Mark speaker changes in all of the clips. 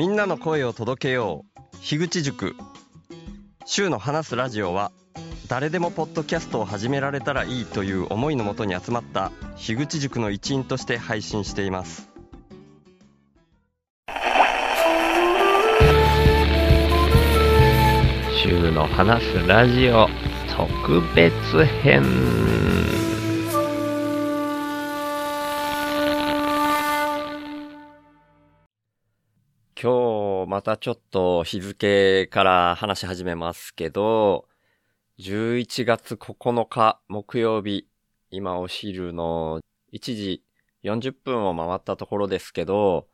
Speaker 1: みんなの声を届けよう。樋口塾。週の話すラジオは誰でもポッドキャストを始められたらいいという思いのもとに集まった樋口塾の一員として配信しています。
Speaker 2: 週の話すラジオ特別編。またちょっと日付から話し始めますけど、11月9日木曜日、今お昼の1時40分を回ったところですけど、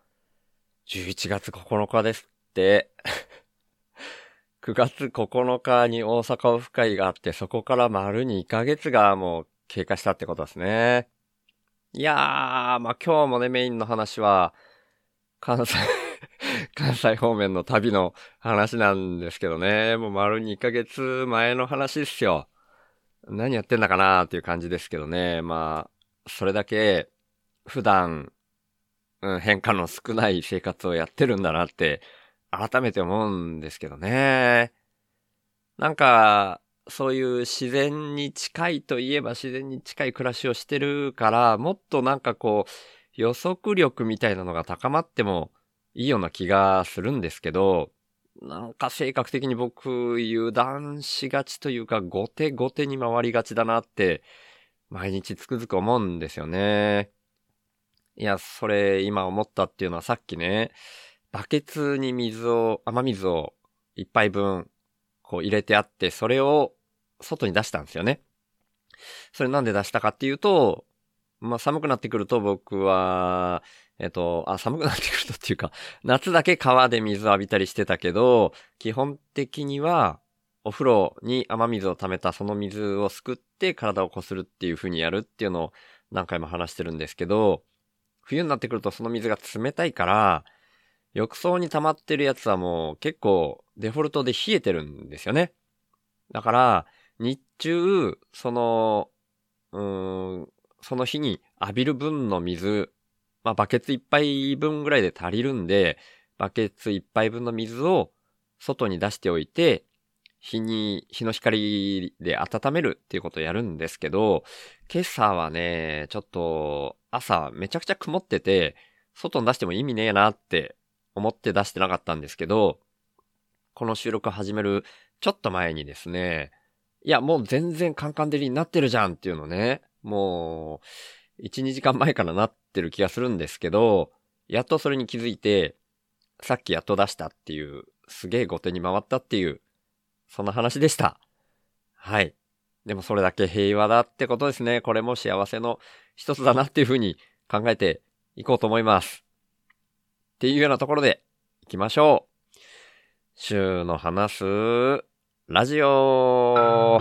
Speaker 2: 11月9日ですって。9月9日に大阪オフ会があって、そこから丸2ヶ月がもう経過したってことですね。いやー、まあ今日もね、メインの話は、関西、関西方面の旅の話なんですけどね。もう丸2ヶ月前の話ですよ。何やってんだかなーっていう感じですけどね。まあ、それだけ普段、うん、変化の少ない生活をやってるんだなって改めて思うんですけどね。なんか、そういう自然に近いといえば自然に近い暮らしをしてるから、もっとなんかこう、予測力みたいなのが高まってもいいような気がするんですけど、なんか性格的に僕油断しがちというか、後手後手に回りがちだなって、毎日つくづく思うんですよね。いや、それ今思ったっていうのはさっきね、バケツに水を、雨水を一杯分、こう入れてあって、それを外に出したんですよね。それなんで出したかっていうと、まあ寒くなってくると僕は、えっと、あ、寒くなってくるとっていうか、夏だけ川で水浴びたりしてたけど、基本的には、お風呂に雨水を溜めたその水をすくって体をこするっていう風にやるっていうのを何回も話してるんですけど、冬になってくるとその水が冷たいから、浴槽に溜まってるやつはもう結構デフォルトで冷えてるんですよね。だから、日中、その、うーん、その日に浴びる分の水、まあバケツ一杯分ぐらいで足りるんで、バケツ一杯分の水を外に出しておいて、日に、日の光で温めるっていうことをやるんですけど、今朝はね、ちょっと朝めちゃくちゃ曇ってて、外に出しても意味ねえなって思って出してなかったんですけど、この収録始めるちょっと前にですね、いや、もう全然カンカン照りになってるじゃんっていうのね、もう、1、2時間前からなってる気がするんですけど、やっとそれに気づいて、さっきやっと出したっていう、すげえ後手に回ったっていう、そんな話でした。はい。でもそれだけ平和だってことですね。これも幸せの一つだなっていうふうに考えていこうと思います。っていうようなところで行きましょう。週の話すラジオ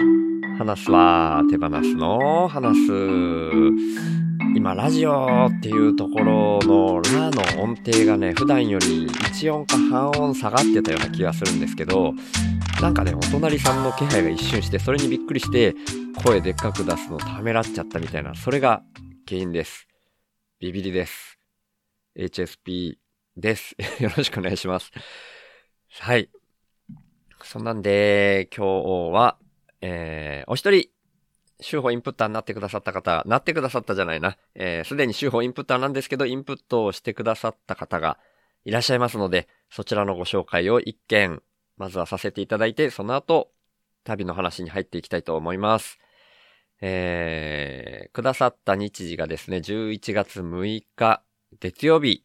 Speaker 2: 話すは手放すの話す。今ラジオっていうところのラの音程がね、普段より1音か半音下がってたような気がするんですけど、なんかね、お隣さんの気配が一瞬して、それにびっくりして、声でっかく出すのためらっちゃったみたいな、それが原因です。ビビリです。HSP です。よろしくお願いします。はい。そんなんで、今日は、えー、お一人、週報インプッターになってくださった方、なってくださったじゃないな。えー、すでに週報インプッターなんですけど、インプットをしてくださった方がいらっしゃいますので、そちらのご紹介を一件、まずはさせていただいて、その後、旅の話に入っていきたいと思います。えー、くださった日時がですね、11月6日、月曜日、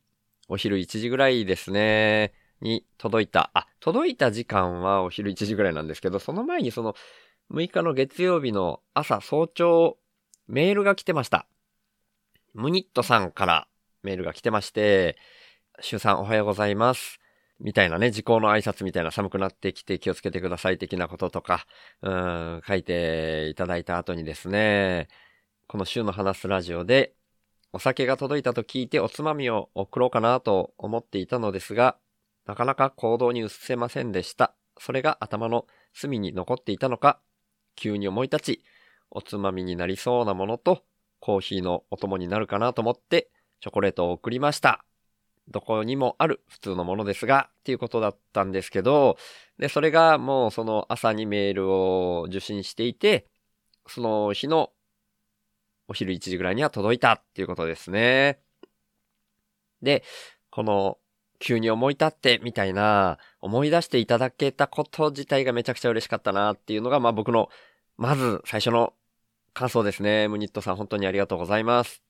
Speaker 2: お昼1時ぐらいですね、に届いた、あ、届いた時間はお昼1時ぐらいなんですけど、その前にその6日の月曜日の朝早朝、メールが来てました。ムニットさんからメールが来てまして、シュウさんおはようございます。みたいなね、時効の挨拶みたいな寒くなってきて気をつけてください的なこととか、うん、書いていただいた後にですね、この週の話すラジオで、お酒が届いたと聞いておつまみを送ろうかなと思っていたのですが、なかなか行動に移せませんでした。それが頭の隅に残っていたのか、急に思い立ち、おつまみになりそうなものと、コーヒーのお供になるかなと思って、チョコレートを送りました。どこにもある普通のものですが、っていうことだったんですけど、で、それがもうその朝にメールを受信していて、その日のお昼1時ぐらいには届いたっていうことですね。で、この急に思い立ってみたいな思い出していただけたこと自体がめちゃくちゃ嬉しかったなっていうのが、まあ僕のまず最初の感想ですね。ムニットさん本当にありがとうございます。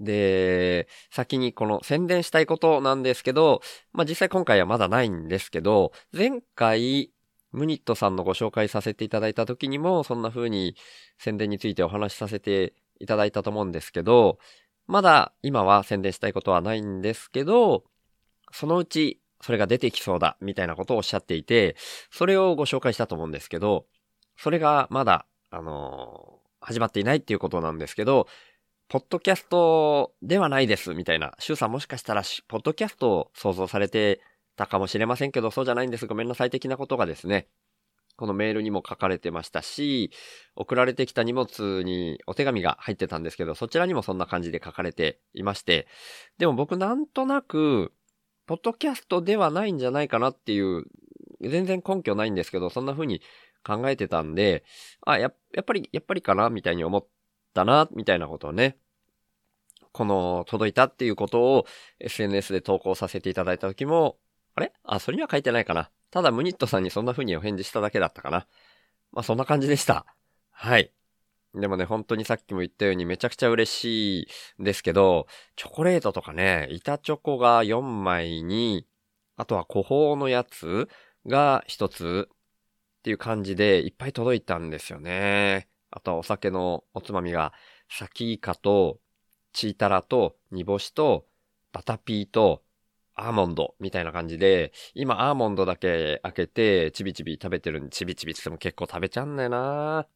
Speaker 2: で、先にこの宣伝したいことなんですけど、まあ、実際今回はまだないんですけど、前回、ムニットさんのご紹介させていただいた時にも、そんな風に宣伝についてお話しさせていただいたと思うんですけど、まだ今は宣伝したいことはないんですけど、そのうちそれが出てきそうだ、みたいなことをおっしゃっていて、それをご紹介したと思うんですけど、それがまだ、あのー、始まっていないっていうことなんですけど、ポッドキャストではないです、みたいな。シュウさんもしかしたら、ポッドキャストを想像されてたかもしれませんけど、そうじゃないんです。ごめんなさい的なことがですね、このメールにも書かれてましたし、送られてきた荷物にお手紙が入ってたんですけど、そちらにもそんな感じで書かれていまして、でも僕なんとなく、ポッドキャストではないんじゃないかなっていう、全然根拠ないんですけど、そんな風に考えてたんで、あ、や、やっぱり、やっぱりかなみたいに思ったな、みたいなことをね、この届いたっていうことを SNS で投稿させていただいた時も、あれ？あ、それには書いてないかな。ただムニットさんにそんな風にお返事しただけだったかな。まあそんな感じでした。はい。でもね、本当にさっきも言ったようにめちゃくちゃ嬉しいですけど、チョコレートとかね、板チョコが4枚に、あとは古宝のやつが1つっていう感じでいっぱい届いたんですよね。あとはお酒のおつまみが、サキイカとチータラと煮干しとバタピーとアーモンドみたいな感じで、今アーモンドだけ開けてちびちび食べてるんで、ちびちびってっても結構食べちゃうんだよな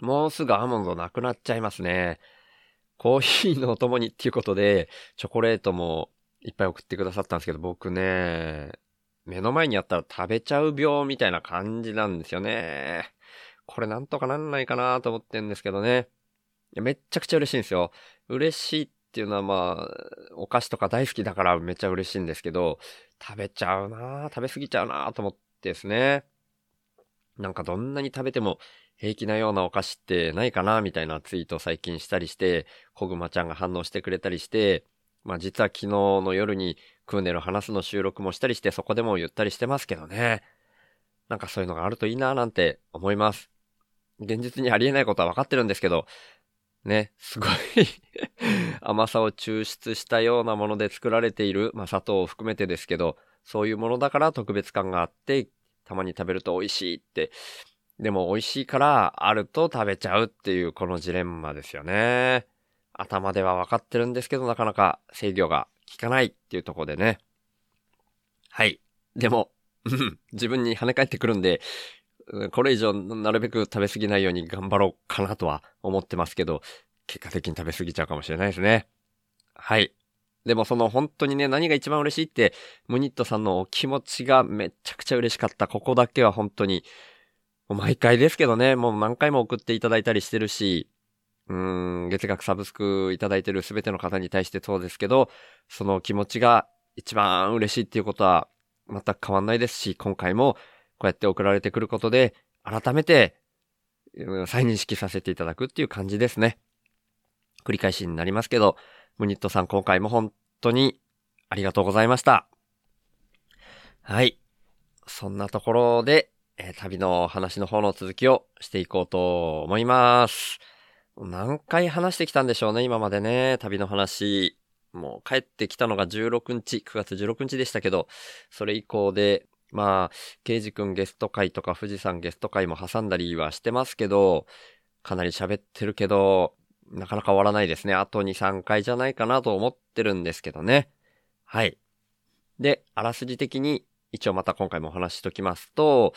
Speaker 2: もうすぐアーモンドなくなっちゃいますね。コーヒーのお供にっていうことで、チョコレートもいっぱい送ってくださったんですけど、僕ね、目の前にあったら食べちゃう病みたいな感じなんですよね。これなんとかなんないかなと思ってんですけどね。めっちゃくちゃ嬉しいんですよ。嬉しいっていうのはまあ、お菓子とか大好きだからめっちゃ嬉しいんですけど、食べちゃうな食べ過ぎちゃうなと思ってですね。なんかどんなに食べても平気なようなお菓子ってないかなみたいなツイートを最近したりして、こぐまちゃんが反応してくれたりして、まあ実は昨日の夜にクーネル話すの収録もしたりして、そこでも言ったりしてますけどね。なんかそういうのがあるといいななんて思います。現実にありえないことは分かってるんですけど、ね、すごい 甘さを抽出したようなもので作られている、まあ砂糖を含めてですけど、そういうものだから特別感があって、たまに食べると美味しいって、でも美味しいからあると食べちゃうっていうこのジレンマですよね。頭では分かってるんですけど、なかなか制御が効かないっていうところでね。はい。でも、自分に跳ね返ってくるんで、これ以上なるべく食べ過ぎないように頑張ろうかなとは思ってますけど、結果的に食べ過ぎちゃうかもしれないですね。はい。でもその本当にね、何が一番嬉しいって、ムニットさんのお気持ちがめちゃくちゃ嬉しかった。ここだけは本当に、毎回ですけどね、もう何回も送っていただいたりしてるし、うん、月額サブスクいただいてるすべての方に対してそうですけど、その気持ちが一番嬉しいっていうことは全く変わんないですし、今回もこうやって送られてくることで、改めて、再認識させていただくっていう感じですね。繰り返しになりますけど、ムニットさん今回も本当にありがとうございました。はい。そんなところで、えー、旅の話の方の続きをしていこうと思います。何回話してきたんでしょうね、今までね、旅の話。もう帰ってきたのが16日、9月16日でしたけど、それ以降で、まあ、ケイジ君ゲスト会とか富士山ゲスト会も挟んだりはしてますけど、かなり喋ってるけど、なかなか終わらないですね。あと2、3回じゃないかなと思ってるんですけどね。はい。で、あらすじ的に、一応また今回もお話ししときますと、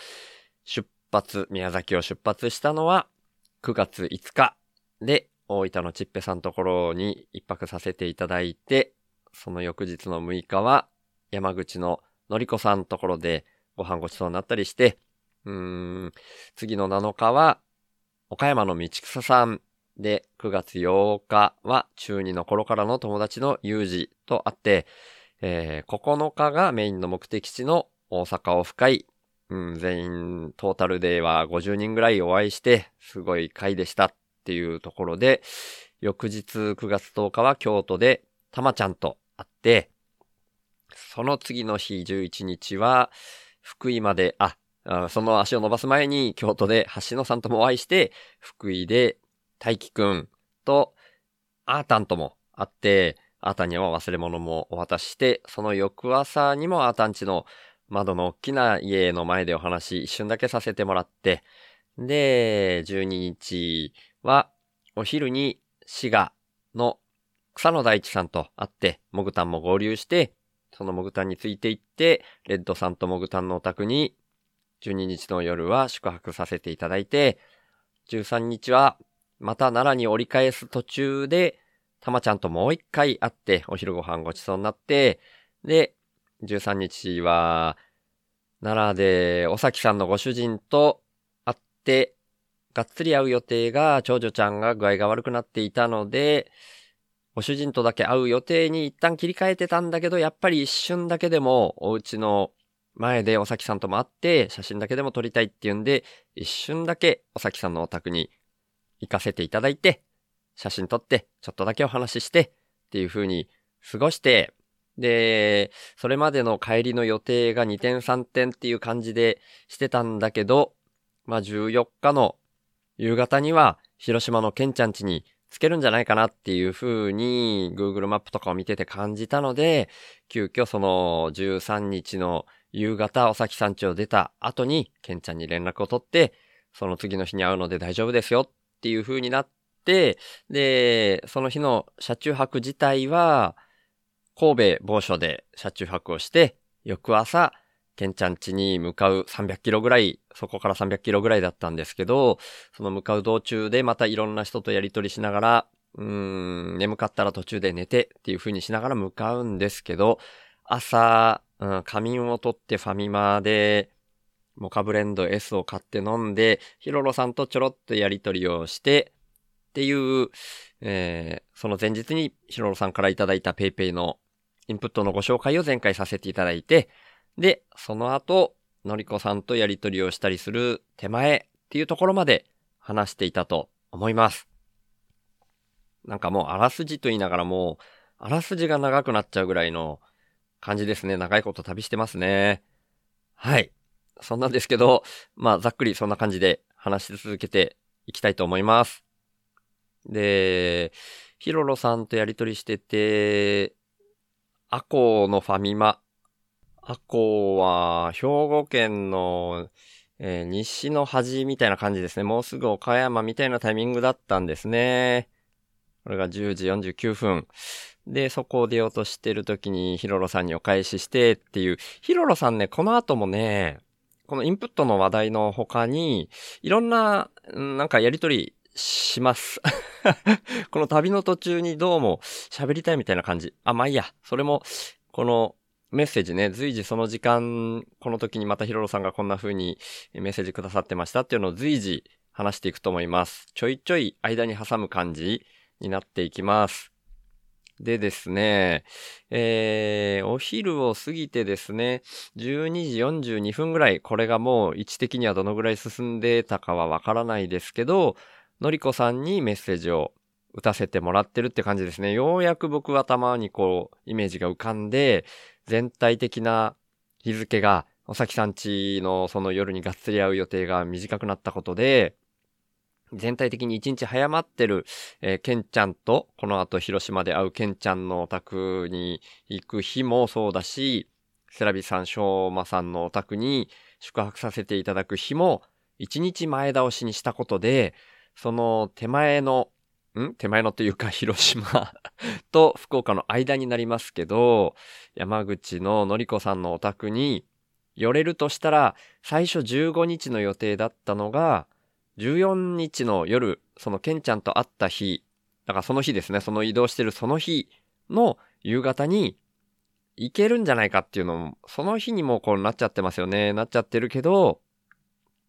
Speaker 2: 出発、宮崎を出発したのは9月5日で、大分のちっぺさんところに一泊させていただいて、その翌日の6日は山口ののりこさんところでご飯ごちそうになったりして、うーん、次の7日は岡山の道草さんで、9月8日は中2の頃からの友達のゆうじと会って、えー、9日がメインの目的地の大阪オフ会。うん、全員、トータルでは50人ぐらいお会いして、すごい会でしたっていうところで、翌日9月10日は京都でたまちゃんと会って、その次の日11日は、福井まで、あ、その足を伸ばす前に京都で橋野さんともお会いして、福井で大輝くんとアータンとも会って、アータンには忘れ物もお渡しして、その翌朝にもアータンちの窓の大きな家の前でお話一瞬だけさせてもらって、で、12日はお昼に滋賀の草野大地さんと会って、モグタンも合流して、そのモグタンについて行って、レッドさんとモグタンのお宅に12日の夜は宿泊させていただいて、13日はまた奈良に折り返す途中で、たまちゃんともう一回会ってお昼ご飯ごちそうになって、で、13日は、奈良で、おさきさんのご主人と会って、がっつり会う予定が、長女ちゃんが具合が悪くなっていたので、ご主人とだけ会う予定に一旦切り替えてたんだけど、やっぱり一瞬だけでも、お家の前でおさきさんとも会って、写真だけでも撮りたいっていうんで、一瞬だけおさきさんのお宅に行かせていただいて、写真撮って、ちょっとだけお話しして、っていう風に過ごして、で、それまでの帰りの予定が2点3点っていう感じでしてたんだけど、まあ14日の夕方には広島のケンちゃん家につけるんじゃないかなっていう風に Google マップとかを見てて感じたので、急遽その13日の夕方お崎山地を出た後にケンちゃんに連絡を取って、その次の日に会うので大丈夫ですよっていう風になって、で、その日の車中泊自体は、神戸某所で車中泊をして、翌朝、ケンちゃん家に向かう300キロぐらい、そこから300キロぐらいだったんですけど、その向かう道中でまたいろんな人とやりとりしながら、うーん、眠かったら途中で寝てっていう風にしながら向かうんですけど、朝、うん、仮眠を取ってファミマで、モカブレンド S を買って飲んで、ヒロロさんとちょろっとやりとりをして、っていう、えー、その前日にヒロロさんからいただいた PayPay のインプットのご紹介を前回させていただいて、で、その後、のりこさんとやりとりをしたりする手前っていうところまで話していたと思います。なんかもうあらすじと言いながらもう、あらすじが長くなっちゃうぐらいの感じですね。長いこと旅してますね。はい。そんなんですけど、まあざっくりそんな感じで話し続けていきたいと思います。で、ヒロロさんとやりとりしてて、アコのファミマ。アコは、兵庫県の、えー、西の端みたいな感じですね。もうすぐ岡山みたいなタイミングだったんですね。これが10時49分。で、そこを出ようとしてる時にヒロロさんにお返ししてっていう。ヒロロさんね、この後もね、このインプットの話題の他に、いろんな、なんかやりとりします。この旅の途中にどうも喋りたいみたいな感じ。あ、まあいいや。それも、このメッセージね、随時その時間、この時にまたヒロロさんがこんな風にメッセージくださってましたっていうのを随時話していくと思います。ちょいちょい間に挟む感じになっていきます。でですね、えー、お昼を過ぎてですね、12時42分ぐらい、これがもう位置的にはどのぐらい進んでたかはわからないですけど、のりこさんにメッセージを打たせてもらってるって感じですね。ようやく僕は頭にこう、イメージが浮かんで、全体的な日付が、おさきさんちのその夜にがっつり会う予定が短くなったことで、全体的に一日早まってる、えー、ケンちゃんと、この後広島で会うケンちゃんのお宅に行く日もそうだし、セラビさん、しょうまさんのお宅に宿泊させていただく日も、一日前倒しにしたことで、その手前の、ん？手前のというか 広島と福岡の間になりますけど、山口ののりこさんのお宅に寄れるとしたら、最初15日の予定だったのが、14日の夜、そのケンちゃんと会った日、だからその日ですね、その移動してるその日の夕方に行けるんじゃないかっていうのも、その日にもこうなっちゃってますよね。なっちゃってるけど、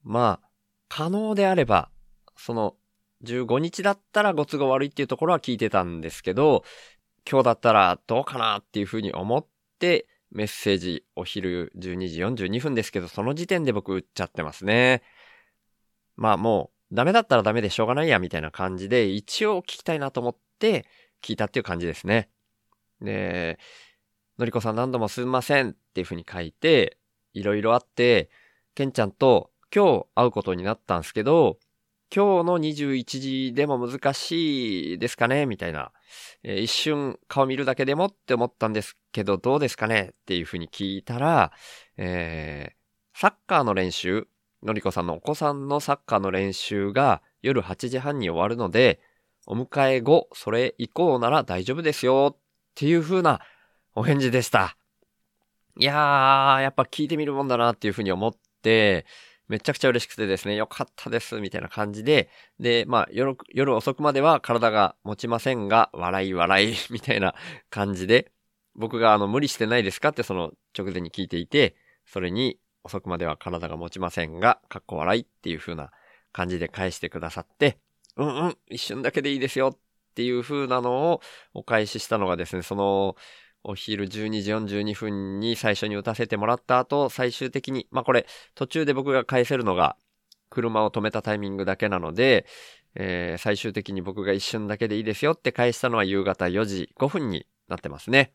Speaker 2: まあ、可能であれば、その15日だったらご都合悪いっていうところは聞いてたんですけど、今日だったらどうかなっていうふうに思って、メッセージお昼12時42分ですけど、その時点で僕打っちゃってますね。まあもう、ダメだったらダメでしょうがないや、みたいな感じで、一応聞きたいなと思って聞いたっていう感じですね。で、のりこさん何度もすみませんっていう風に書いて、いろいろあって、ケンちゃんと今日会うことになったんですけど、今日の21時でも難しいですかね？みたいな。えー、一瞬顔見るだけでもって思ったんですけど、どうですかね？っていうふうに聞いたら、えー、サッカーの練習、のりこさんのお子さんのサッカーの練習が夜8時半に終わるので、お迎え後、それ以降なら大丈夫ですよっていう風なお返事でした。いやー、やっぱ聞いてみるもんだなっていう風に思って、めちゃくちゃ嬉しくてですね、よかったです、みたいな感じで、で、まあ夜、夜遅くまでは体が持ちませんが、笑い笑い、みたいな感じで、僕があの、無理してないですか？ってその直前に聞いていて、それに、遅くまでは体が持ちませんが、かっこ笑いっていう風な感じで返してくださって、うんうん、一瞬だけでいいですよっていう風なのをお返ししたのがですね、その、お昼12時42分に最初に打たせてもらった後、最終的に、まあこれ、途中で僕が返せるのが、車を止めたタイミングだけなので、えー、最終的に僕が一瞬だけでいいですよって返したのは夕方4時5分になってますね。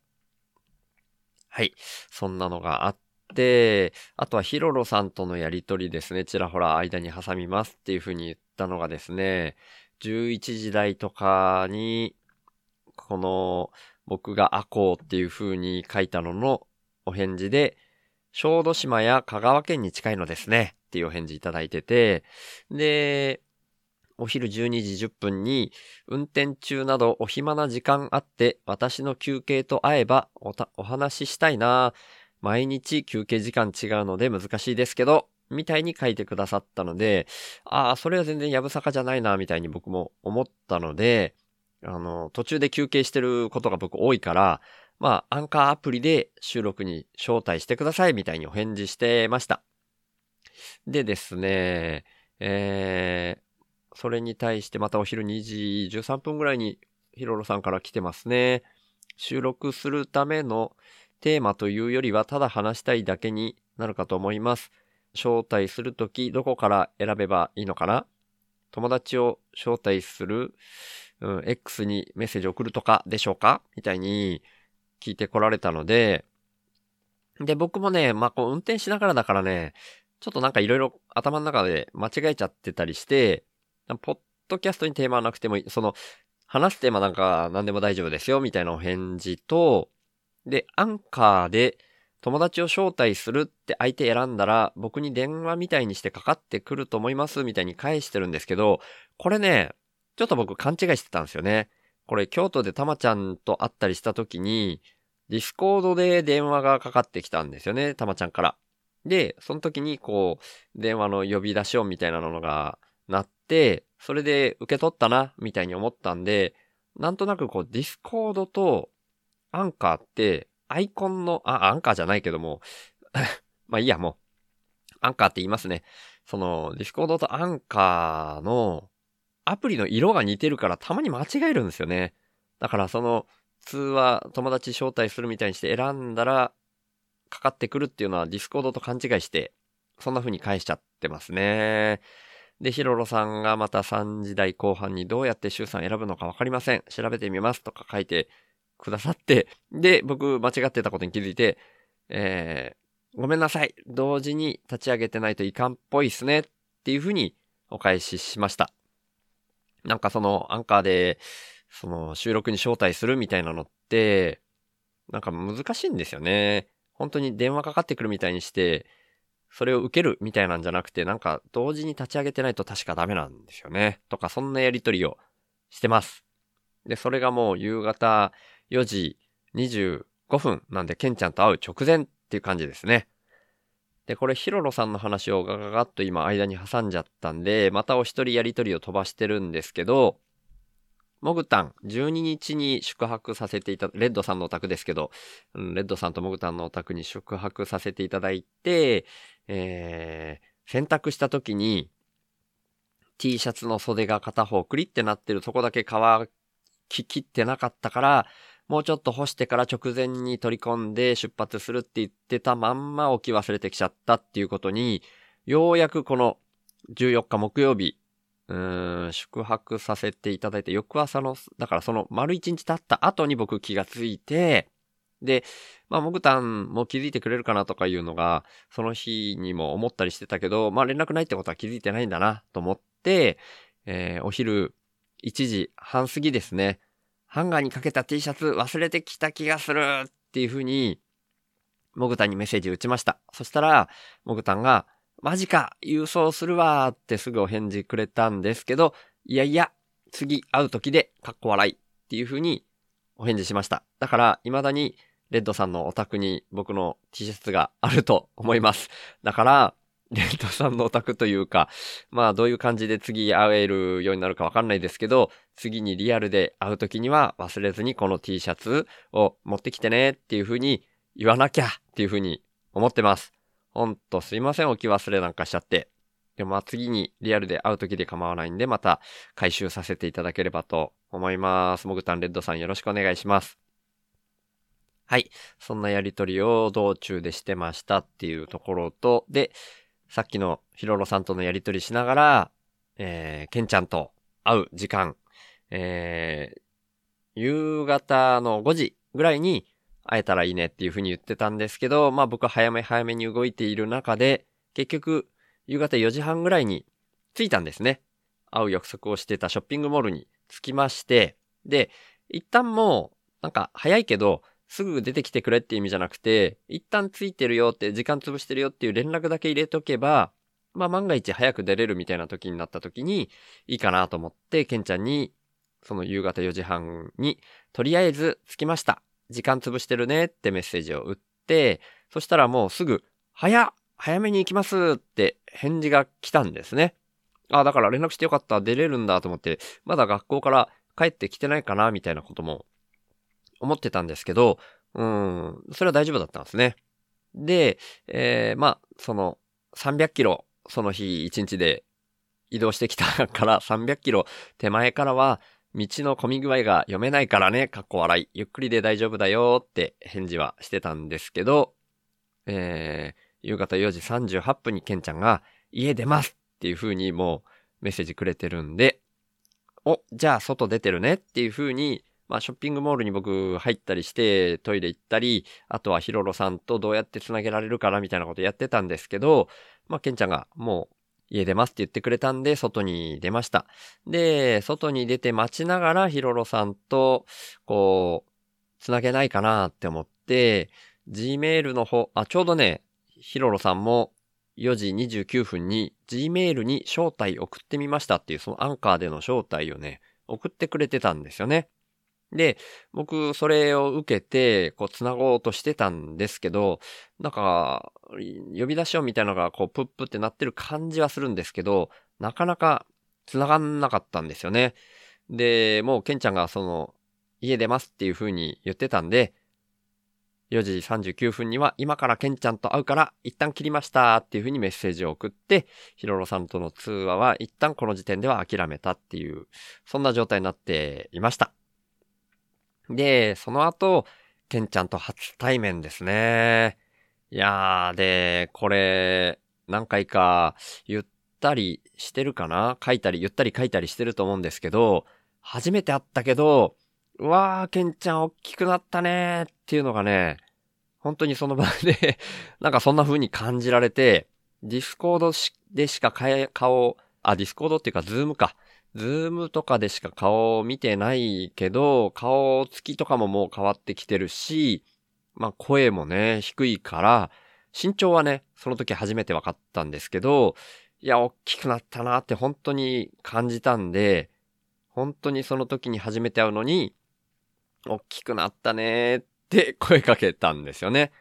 Speaker 2: はい。そんなのがあって、あとはヒロロさんとのやりとりですね。ちらほら間に挟みますっていう風に言ったのがですね、11時台とかに、この、僕がアコーっていう風に書いたののお返事で、小豆島や香川県に近いのですねっていうお返事いただいてて、で、お昼12時10分に運転中などお暇な時間あって私の休憩と会えばおお話ししたいな毎日休憩時間違うので難しいですけど、みたいに書いてくださったので、ああ、それは全然やぶさかじゃないな、みたいに僕も思ったので、あの、途中で休憩してることが僕多いから、まあ、アンカーアプリで収録に招待してくださいみたいにお返事してました。でですね、えー、それに対してまたお昼2時13分ぐらいにヒロロさんから来てますね。収録するためのテーマというよりはただ話したいだけになるかと思います。招待するときどこから選べばいいのかな？友達を招待するうん、X にメッセージ送るとかでしょうか？みたいに聞いてこられたので、で、僕もね、まあ、こう運転しながらだからね、ちょっとなんかいろいろ頭の中で間違えちゃってたりして、ポッドキャストにテーマはなくてもいい、その、話すテーマなんか何でも大丈夫ですよ、みたいなお返事と、で、アンカーで友達を招待するって相手選んだら、僕に電話みたいにしてかかってくると思います、みたいに返してるんですけど、これね、ちょっと僕勘違いしてたんですよね。これ京都でたまちゃんと会ったりした時に、ディスコードで電話がかかってきたんですよね、たまちゃんから。で、その時にこう、電話の呼び出し音みたいなのが鳴って、それで受け取ったな、みたいに思ったんで、なんとなくこう、ディスコードとアンカーって、アイコンの、あ、アンカーじゃないけども、まあいいや、もう。アンカーって言いますね。その、ディスコードとアンカーのアプリの色が似てるからたまに間違えるんですよね。だからその通話友達招待するみたいにして選んだらかかってくるっていうのはディスコードと勘違いしてそんな風に返しちゃってますね。で、ヒロロさんがまた3時台後半にどうやって周さん選ぶのかわかりません。調べてみますとか書いてくださって、で、僕間違ってたことに気づいて、えー、ごめんなさい。同時に立ち上げてないといかんっぽいっすね。っていう風にお返ししました。なんかそのアンカーで、その収録に招待するみたいなのって、なんか難しいんですよね。本当に電話かかってくるみたいにして、それを受けるみたいなんじゃなくて、なんか同時に立ち上げてないと確かダメなんですよね。とか、そんなやりとりをしてます。で、それがもう夕方4時25分なんで、ケンちゃんと会う直前っていう感じですね。で、これヒロロさんの話をガガガッと今間に挟んじゃったんで、またお一人やりとりを飛ばしてるんですけど、モグタン、12日に宿泊させていた、レッドさんのお宅ですけど、うんレッドさんとモグタンのお宅に宿泊させていただいて、えー、洗濯した時に、T シャツの袖が片方クリってなってるとこだけ乾ききってなかったから、もうちょっと干してから直前に取り込んで出発するって言ってたまんま置き忘れてきちゃったっていうことに、ようやくこの14日木曜日、うーん、宿泊させていただいて、翌朝の、だからその丸1日経った後に僕気がついて、で、まあ、モグタンも気づいてくれるかなとかいうのが、その日にも思ったりしてたけど、まあ、連絡ないってことは気づいてないんだなと思って、えー、お昼1時半過ぎですね。ハンガーにかけた T シャツ忘れてきた気がするっていう風に、モグタンにメッセージ打ちました。そしたら、モグタンが、マジか郵送するわーってすぐお返事くれたんですけど、いやいや、次会う時で、かっこ笑いっていう風にお返事しました。だから、未だにレッドさんのお宅に僕の T シャツがあると思います。だから、レッドさんのお宅というか、まあどういう感じで次会えるようになるかわかんないですけど、次にリアルで会う時には忘れずにこの T シャツを持ってきてねっていう風に言わなきゃっていう風に思ってます。ほんとすいません、置き忘れなんかしちゃって。でもまあ次にリアルで会う時で構わないんで、また回収させていただければと思います。モグタンレッドさんよろしくお願いします。はい。そんなやりとりを道中でしてましたっていうところと、で、さっきのヒロロさんとのやりとりしながら、えー、ケンちゃんと会う時間、えー、夕方の5時ぐらいに会えたらいいねっていうふうに言ってたんですけど、まあ僕は早め早めに動いている中で、結局、夕方4時半ぐらいに着いたんですね。会う約束をしてたショッピングモールに着きまして、で、一旦もう、なんか早いけど、すぐ出てきてくれって意味じゃなくて、一旦ついてるよって、時間潰してるよっていう連絡だけ入れとけば、まあ万が一早く出れるみたいな時になった時に、いいかなと思って、ケンちゃんに、その夕方4時半に、とりあえず着きました。時間潰してるねってメッセージを打って、そしたらもうすぐ、早早めに行きますって返事が来たんですね。あ、だから連絡してよかった、出れるんだと思って、まだ学校から帰ってきてないかなみたいなことも思ってたんですけど、うん、それは大丈夫だったんですね。で、えー、まあ、その、300キロ、その日1日で移動してきたから300キロ手前からは、道の混み具合が読めないからね、かっこ笑い。ゆっくりで大丈夫だよって返事はしてたんですけど、えー、夕方4時38分にケンちゃんが、家出ますっていう風にもうメッセージくれてるんで、お、じゃあ外出てるねっていう風にまあ、ショッピングモールに僕入ったりして、トイレ行ったり、あとはヒロロさんとどうやって繋げられるかなみたいなことやってたんですけど、まあ、ケンちゃんがもう家出ますって言ってくれたんで、外に出ました。で、外に出て待ちながらヒロロさんと、こう、繋げないかなって思って、Gmail の方、あ、ちょうどね、ヒロロさんも4時29分に Gmail に招待送ってみましたっていう、そのアンカーでの招待をね、送ってくれてたんですよね。で、僕、それを受けて、こう、繋ごうとしてたんですけど、なんか、呼び出し音みたいなのが、こう、プップってなってる感じはするんですけど、なかなか繋がんなかったんですよね。で、もう、ケンちゃんが、その、家出ますっていう風に言ってたんで、4時39分には、今からケンちゃんと会うから、一旦切りましたっていう風にメッセージを送って、ヒロロさんとの通話は一旦この時点では諦めたっていう、そんな状態になっていました。で、その後、ケンちゃんと初対面ですね。いやー、で、これ、何回か言ったりしてるかな？書いたり、言ったり書いたりしてると思うんですけど、初めて会ったけど、うわー、ケンちゃん大きくなったねーっていうのがね、本当にその場で なんかそんな風に感じられて、ディスコードでしか顔、あ、ディスコードっていうかズームか。ズームとかでしか顔を見てないけど、顔つきとかももう変わってきてるし、まあ声もね、低いから、身長はね、その時初めて分かったんですけど、いや、大きくなったなって本当に感じたんで、本当にその時に初めて会うのに、大きくなったねって 声かけたんですよね。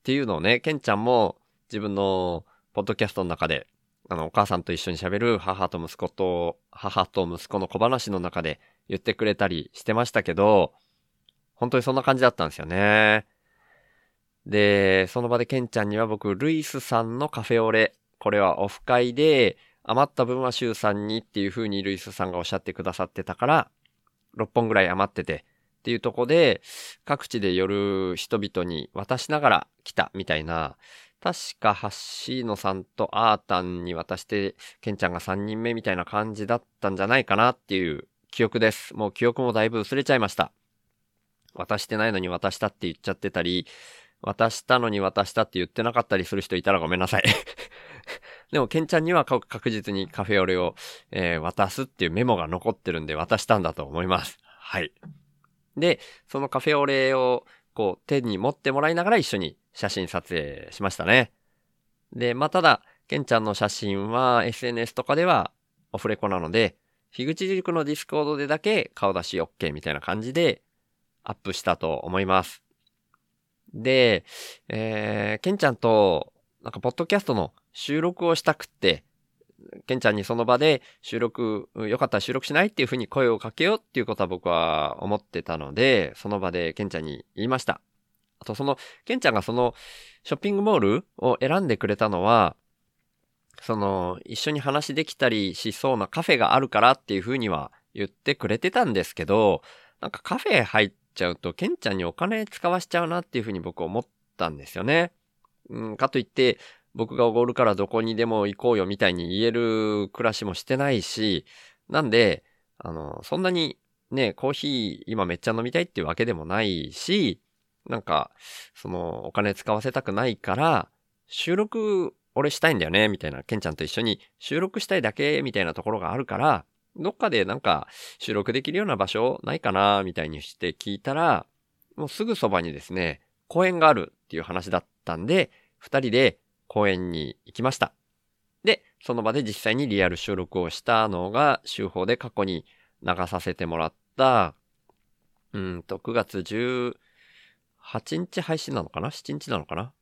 Speaker 2: っていうのをね、ケンちゃんも自分のポッドキャストの中であの、お母さんと一緒に喋る母と息子と、母と息子の小話の中で言ってくれたりしてましたけど、本当にそんな感じだったんですよね。で、その場でケンちゃんには僕、ルイスさんのカフェオレ、これはオフ会で、余った分はシュウさんにっていう風にルイスさんがおっしゃってくださってたから、6本ぐらい余ってて、っていうとこで、各地で寄る人々に渡しながら来たみたいな、確かハッシーノさんとアータンに渡して、ケンちゃんが3人目みたいな感じだったんじゃないかなっていう記憶です。もう記憶もだいぶ薄れちゃいました。渡してないのに渡したって言っちゃってたり、渡したのに渡したって言ってなかったりする人いたらごめんなさい でも、ケンちゃんには確実にカフェオレを、えー、渡すっていうメモが残ってるんで渡したんだと思います。はい。で、そのカフェオレをこう手に持ってもらいながら一緒に写真撮影しましたね。で、まあ、ただ、ケンちゃんの写真は SNS とかではオフレコなので、樋口塾のディスコードでだけ顔出し OK みたいな感じでアップしたと思います。で、えー、ケンちゃんと、なんか、ポッドキャストの収録をしたくって、ケンちゃんにその場で収録、よかったら収録しないっていうふうに声をかけようっていうことは僕は思ってたので、その場でケンちゃんに言いました。あとその、ケンちゃんがそのショッピングモールを選んでくれたのは、その、一緒に話できたりしそうなカフェがあるからっていうふうには言ってくれてたんですけど、なんかカフェ入っちゃうと、ケンちゃんにお金使わしちゃうなっていうふうに僕思ったんですよね。うん、かといって、僕がおごるからどこにでも行こうよみたいに言える暮らしもしてないし、なんで、あの、そんなにね、コーヒー今めっちゃ飲みたいっていうわけでもないし、なんか、その、お金使わせたくないから、収録、俺したいんだよね、みたいな、ケンちゃんと一緒に。収録したいだけ、みたいなところがあるから、どっかでなんか収録できるような場所ないかな、みたいにして聞いたら、もうすぐそばにですね、公園があるっていう話だったんで、二人で公園に行きました。で、その場で実際にリアル収録をしたのが、週報で過去に流させてもらった、うんと、9月18日配信なのかな ?7 日なのかな？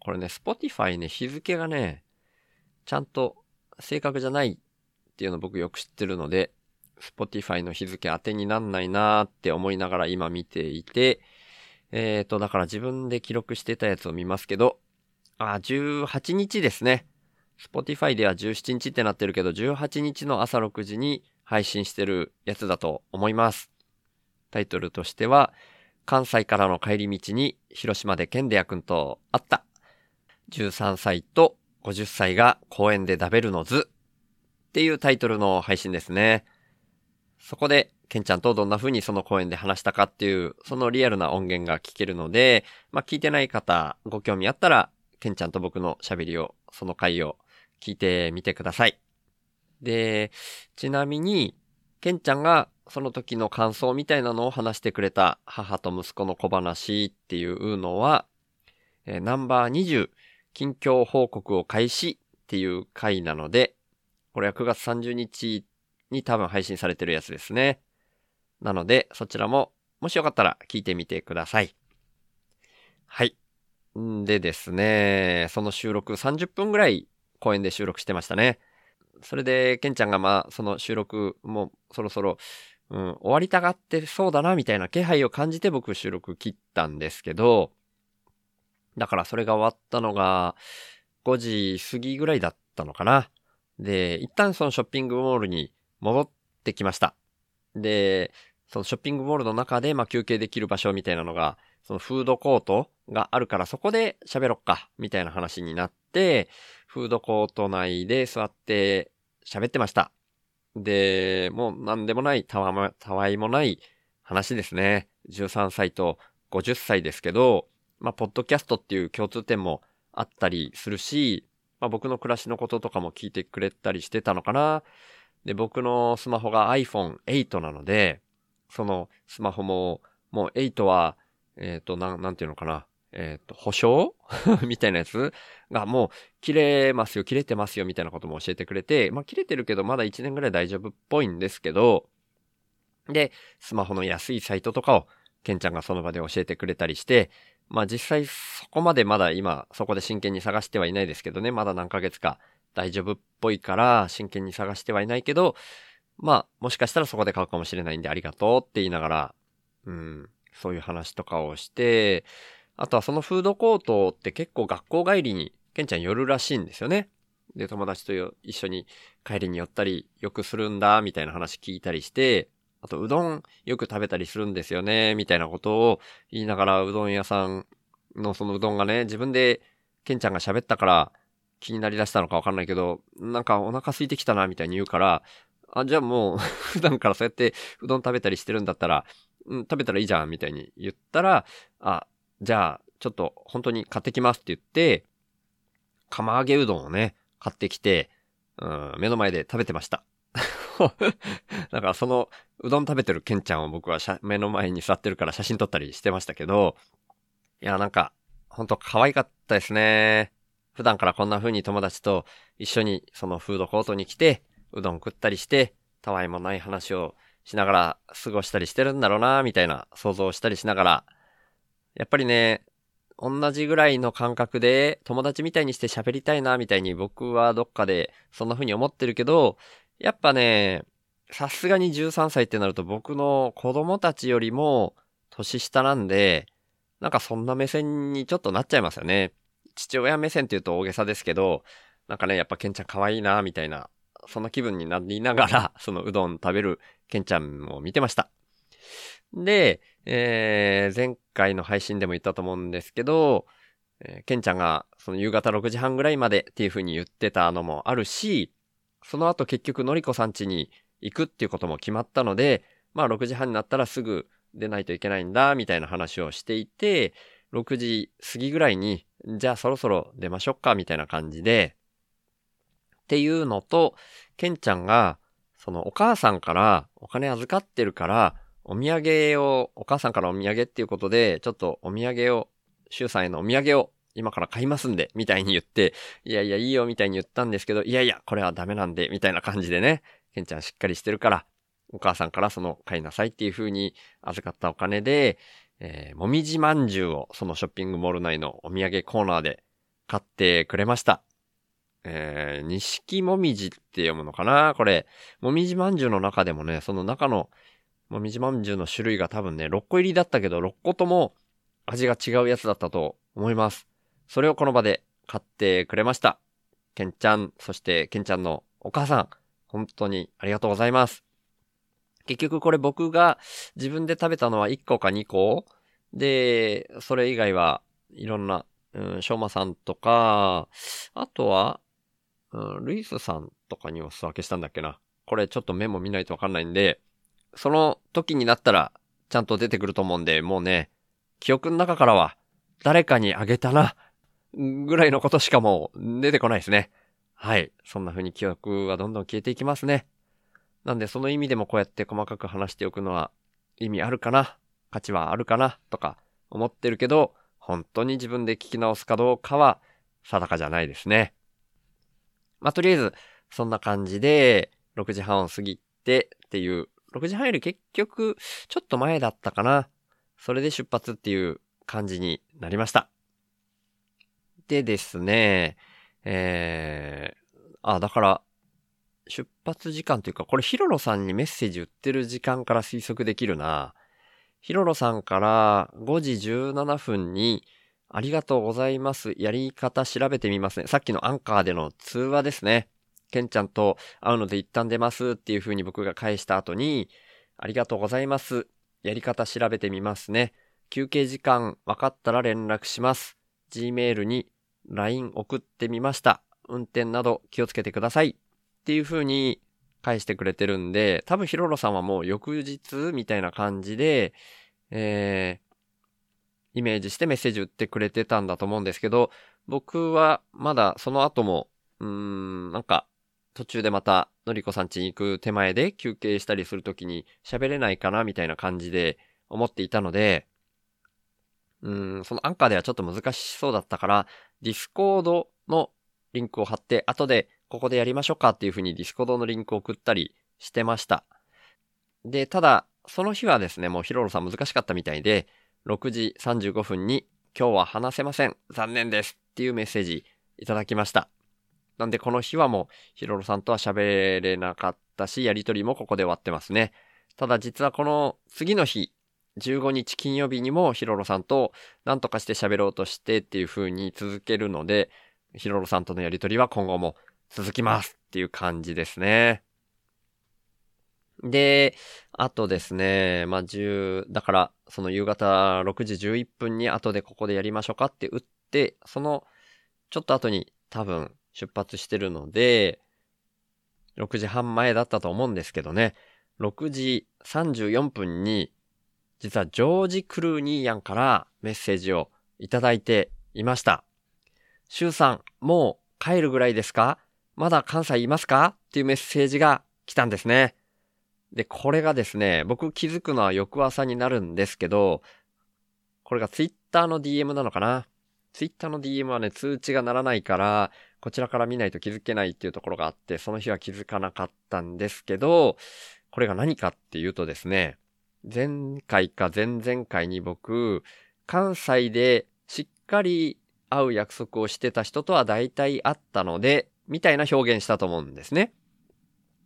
Speaker 2: これね、Spotify ね、日付がね、ちゃんと正確じゃないっていうの僕よく知ってるので、Spotify の日付当てになんないなーって思いながら今見ていて、えーと、だから自分で記録してたやつを見ますけど、あ、18日ですね。Spotify では17日ってなってるけど、18日の朝6時に配信してるやつだと思います。タイトルとしては、関西からの帰り道に広島でケンデヤ君と会った。13歳と50歳が公園で食べるの図っていうタイトルの配信ですね。そこで、ケンちゃんとどんな風にその公園で話したかっていう、そのリアルな音源が聞けるので、まあ聞いてない方、ご興味あったら、ケンちゃんと僕の喋りを、その回を聞いてみてください。で、ちなみに、ケンちゃんがその時の感想みたいなのを話してくれた母と息子の小話っていうのは、えー、ナンバー20、近況報告を開始っていう回なので、これは9月30日に多分配信されてるやつですね。なので、そちらも、もしよかったら聞いてみてください。はい。でですね、その収録30分ぐらい公園で収録してましたね。それで、ケンちゃんがまあ、その収録もそろそろうん、終わりたがってそうだな、みたいな気配を感じて僕収録切ったんですけど、だからそれが終わったのが5時過ぎぐらいだったのかな。で、一旦そのショッピングモールに戻ってきました。で、そのショッピングモールの中で、まあ、休憩できる場所みたいなのが、そのフードコートがあるからそこで喋ろっか、みたいな話になって、フードコート内で座って喋ってました。で、もう何でもない、たわたわいもない話ですね。13歳と50歳ですけど、まあ、ポッドキャストっていう共通点もあったりするし、まあ、僕の暮らしのこととかも聞いてくれたりしてたのかな。で、僕のスマホが iPhone8 なので、そのスマホも、もう8は、えっ、ー、と、なん、なんていうのかな。えっ、ー、と、保証？みたいなやつ？がもう切れますよ、切れてますよみたいなことも教えてくれて、まあ切れてるけどまだ1年ぐらい大丈夫っぽいんですけど、で、スマホの安いサイトとかをケンちゃんがその場で教えてくれたりして、まあ実際そこまでまだ今そこで真剣に探してはいないですけどね、まだ何ヶ月か大丈夫っぽいから真剣に探してはいないけど、まあもしかしたらそこで買うかもしれないんでありがとうって言いながら、うん、そういう話とかをして、あとはそのフードコートって結構学校帰りにケンちゃん寄るらしいんですよね。で、友達と一緒に帰りに寄ったりよくするんだ、みたいな話聞いたりして、あと、うどんよく食べたりするんですよね、みたいなことを言いながら、うどん屋さんのそのうどんがね、自分で、ケンちゃんが喋ったから気になりだしたのかわかんないけど、なんかお腹空いてきたな、みたいに言うから、あ、じゃあもう 普段からそうやってうどん食べたりしてるんだったら、うん、食べたらいいじゃん、みたいに言ったら、あ、じゃあ、ちょっと本当に買ってきますって言って、釜揚げうどんをね、買ってきて、うん、目の前で食べてました。だかその、うどん食べてるケンちゃんを僕は目の前に座ってるから写真撮ったりしてましたけど、いや、なんか、ほんと可愛かったですね。普段からこんな風に友達と一緒にそのフードコートに来て、うどん食ったりして、たわいもない話をしながら過ごしたりしてるんだろうな、みたいな想像したりしながら、やっぱりね、同じぐらいの感覚で友達みたいにして喋りたいな、みたいに僕はどっかでそんな風に思ってるけど、やっぱね、さすがに13歳ってなると僕の子供たちよりも年下なんで、なんかそんな目線にちょっとなっちゃいますよね。父親目線って言うと大げさですけど、なんかね、やっぱケンちゃん可愛いな、みたいな、そんな気分になりながら、そのうどん食べるケンちゃんを見てました。で、えー、前回の配信でも言ったと思うんですけど、えー、ケンちゃんがその夕方6時半ぐらいまでっていう風に言ってたのもあるし、その後結局のりこさん家に行くっていうことも決まったので、まあ6時半になったらすぐ出ないといけないんだ、みたいな話をしていて、6時過ぎぐらいに、じゃあそろそろ出ましょうか、みたいな感じで、っていうのと、ケンちゃんが、そのお母さんからお金預かってるから、お土産を、お母さんからお土産っていうことで、ちょっとお土産を、周さんへのお土産を今から買いますんで、みたいに言って、いやいや、いいよ、みたいに言ったんですけど、いやいや、これはダメなんで、みたいな感じでね、ケンちゃんしっかりしてるから、お母さんからその買いなさいっていう風に預かったお金で、えー、もみじまんじゅうをそのショッピングモール内のお土産コーナーで買ってくれました。えー、錦もみじって読むのかな？これ。もみじまんじゅうの中でもね、その中のもみじまんじゅうの種類が多分ね、6個入りだったけど、6個とも味が違うやつだったと思います。それをこの場で買ってくれました。ケンちゃん、そしてケンちゃんのお母さん、本当にありがとうございます。結局これ僕が自分で食べたのは1個か2個？で、それ以外はいろんな、うん、しょうまさんとか、あとは、うん、ルイスさんとかにお裾分けしたんだっけな。これちょっとメモ見ないとわかんないんで、その時になったらちゃんと出てくると思うんで、もうね、記憶の中からは誰かにあげたな、ぐらいのことしかもう出てこないですね。はい。そんな風に記憶はどんどん消えていきますね。なんでその意味でもこうやって細かく話しておくのは意味あるかな価値はあるかなとか思ってるけど、本当に自分で聞き直すかどうかは定かじゃないですね。まあ、とりあえず、そんな感じで、6時半を過ぎてっていう、6時半より結局、ちょっと前だったかな。それで出発っていう感じになりました。でですね、えー、あ、だから、出発時間というか、これヒロロさんにメッセージ売ってる時間から推測できるな。ヒロロさんから5時17分に、ありがとうございます。やり方調べてみますね。さっきのアンカーでの通話ですね。ケンちゃんと会うので一旦出ますっていう風に僕が返した後に、ありがとうございます。やり方調べてみますね。休憩時間分かったら連絡します。Gmail に LINE 送ってみました。運転など気をつけてください。っていう風に返してくれてるんで、多分ヒロロさんはもう翌日みたいな感じで、えー、イメージしてメッセージ打ってくれてたんだと思うんですけど、僕はまだその後も、うーん、なんか、途中でまた、のりこさん家に行く手前で休憩したりするときに喋れないかなみたいな感じで思っていたので、うーん、そのアンカーではちょっと難しそうだったから、ディスコードのリンクを貼って、後でここでやりましょうかっていう風にディスコードのリンクを送ったりしてました。で、ただ、その日はですね、もうヒロロさん難しかったみたいで、6時35分に今日は話せません。残念ですっていうメッセージいただきました。なんでこの日はもうヒロロさんとは喋れなかったし、やりとりもここで終わってますね。ただ実はこの次の日、15日金曜日にもヒロロさんと何とかして喋ろうとしてっていう風に続けるので、ヒロロさんとのやりとりは今後も続きますっていう感じですね。で、あとですね、まあ、10、だから、その夕方6時11分に後でここでやりましょうかって打って、そのちょっと後に多分出発してるので、6時半前だったと思うんですけどね、6時34分に、実はジョージ・クルーニーヤンからメッセージをいただいていました。シュウさん、もう帰るぐらいですか？まだ関西いますか？っていうメッセージが来たんですね。で、これがですね、僕気づくのは翌朝になるんですけど、これがツイッターの DM なのかな？ツイッターの DM はね、通知が鳴らないから、こちらから見ないと気づけないっていうところがあって、その日は気づかなかったんですけど、これが何かっていうとですね、前回か前々回に僕、関西でしっかり会う約束をしてた人とは大体会ったので、みたいな表現したと思うんですね。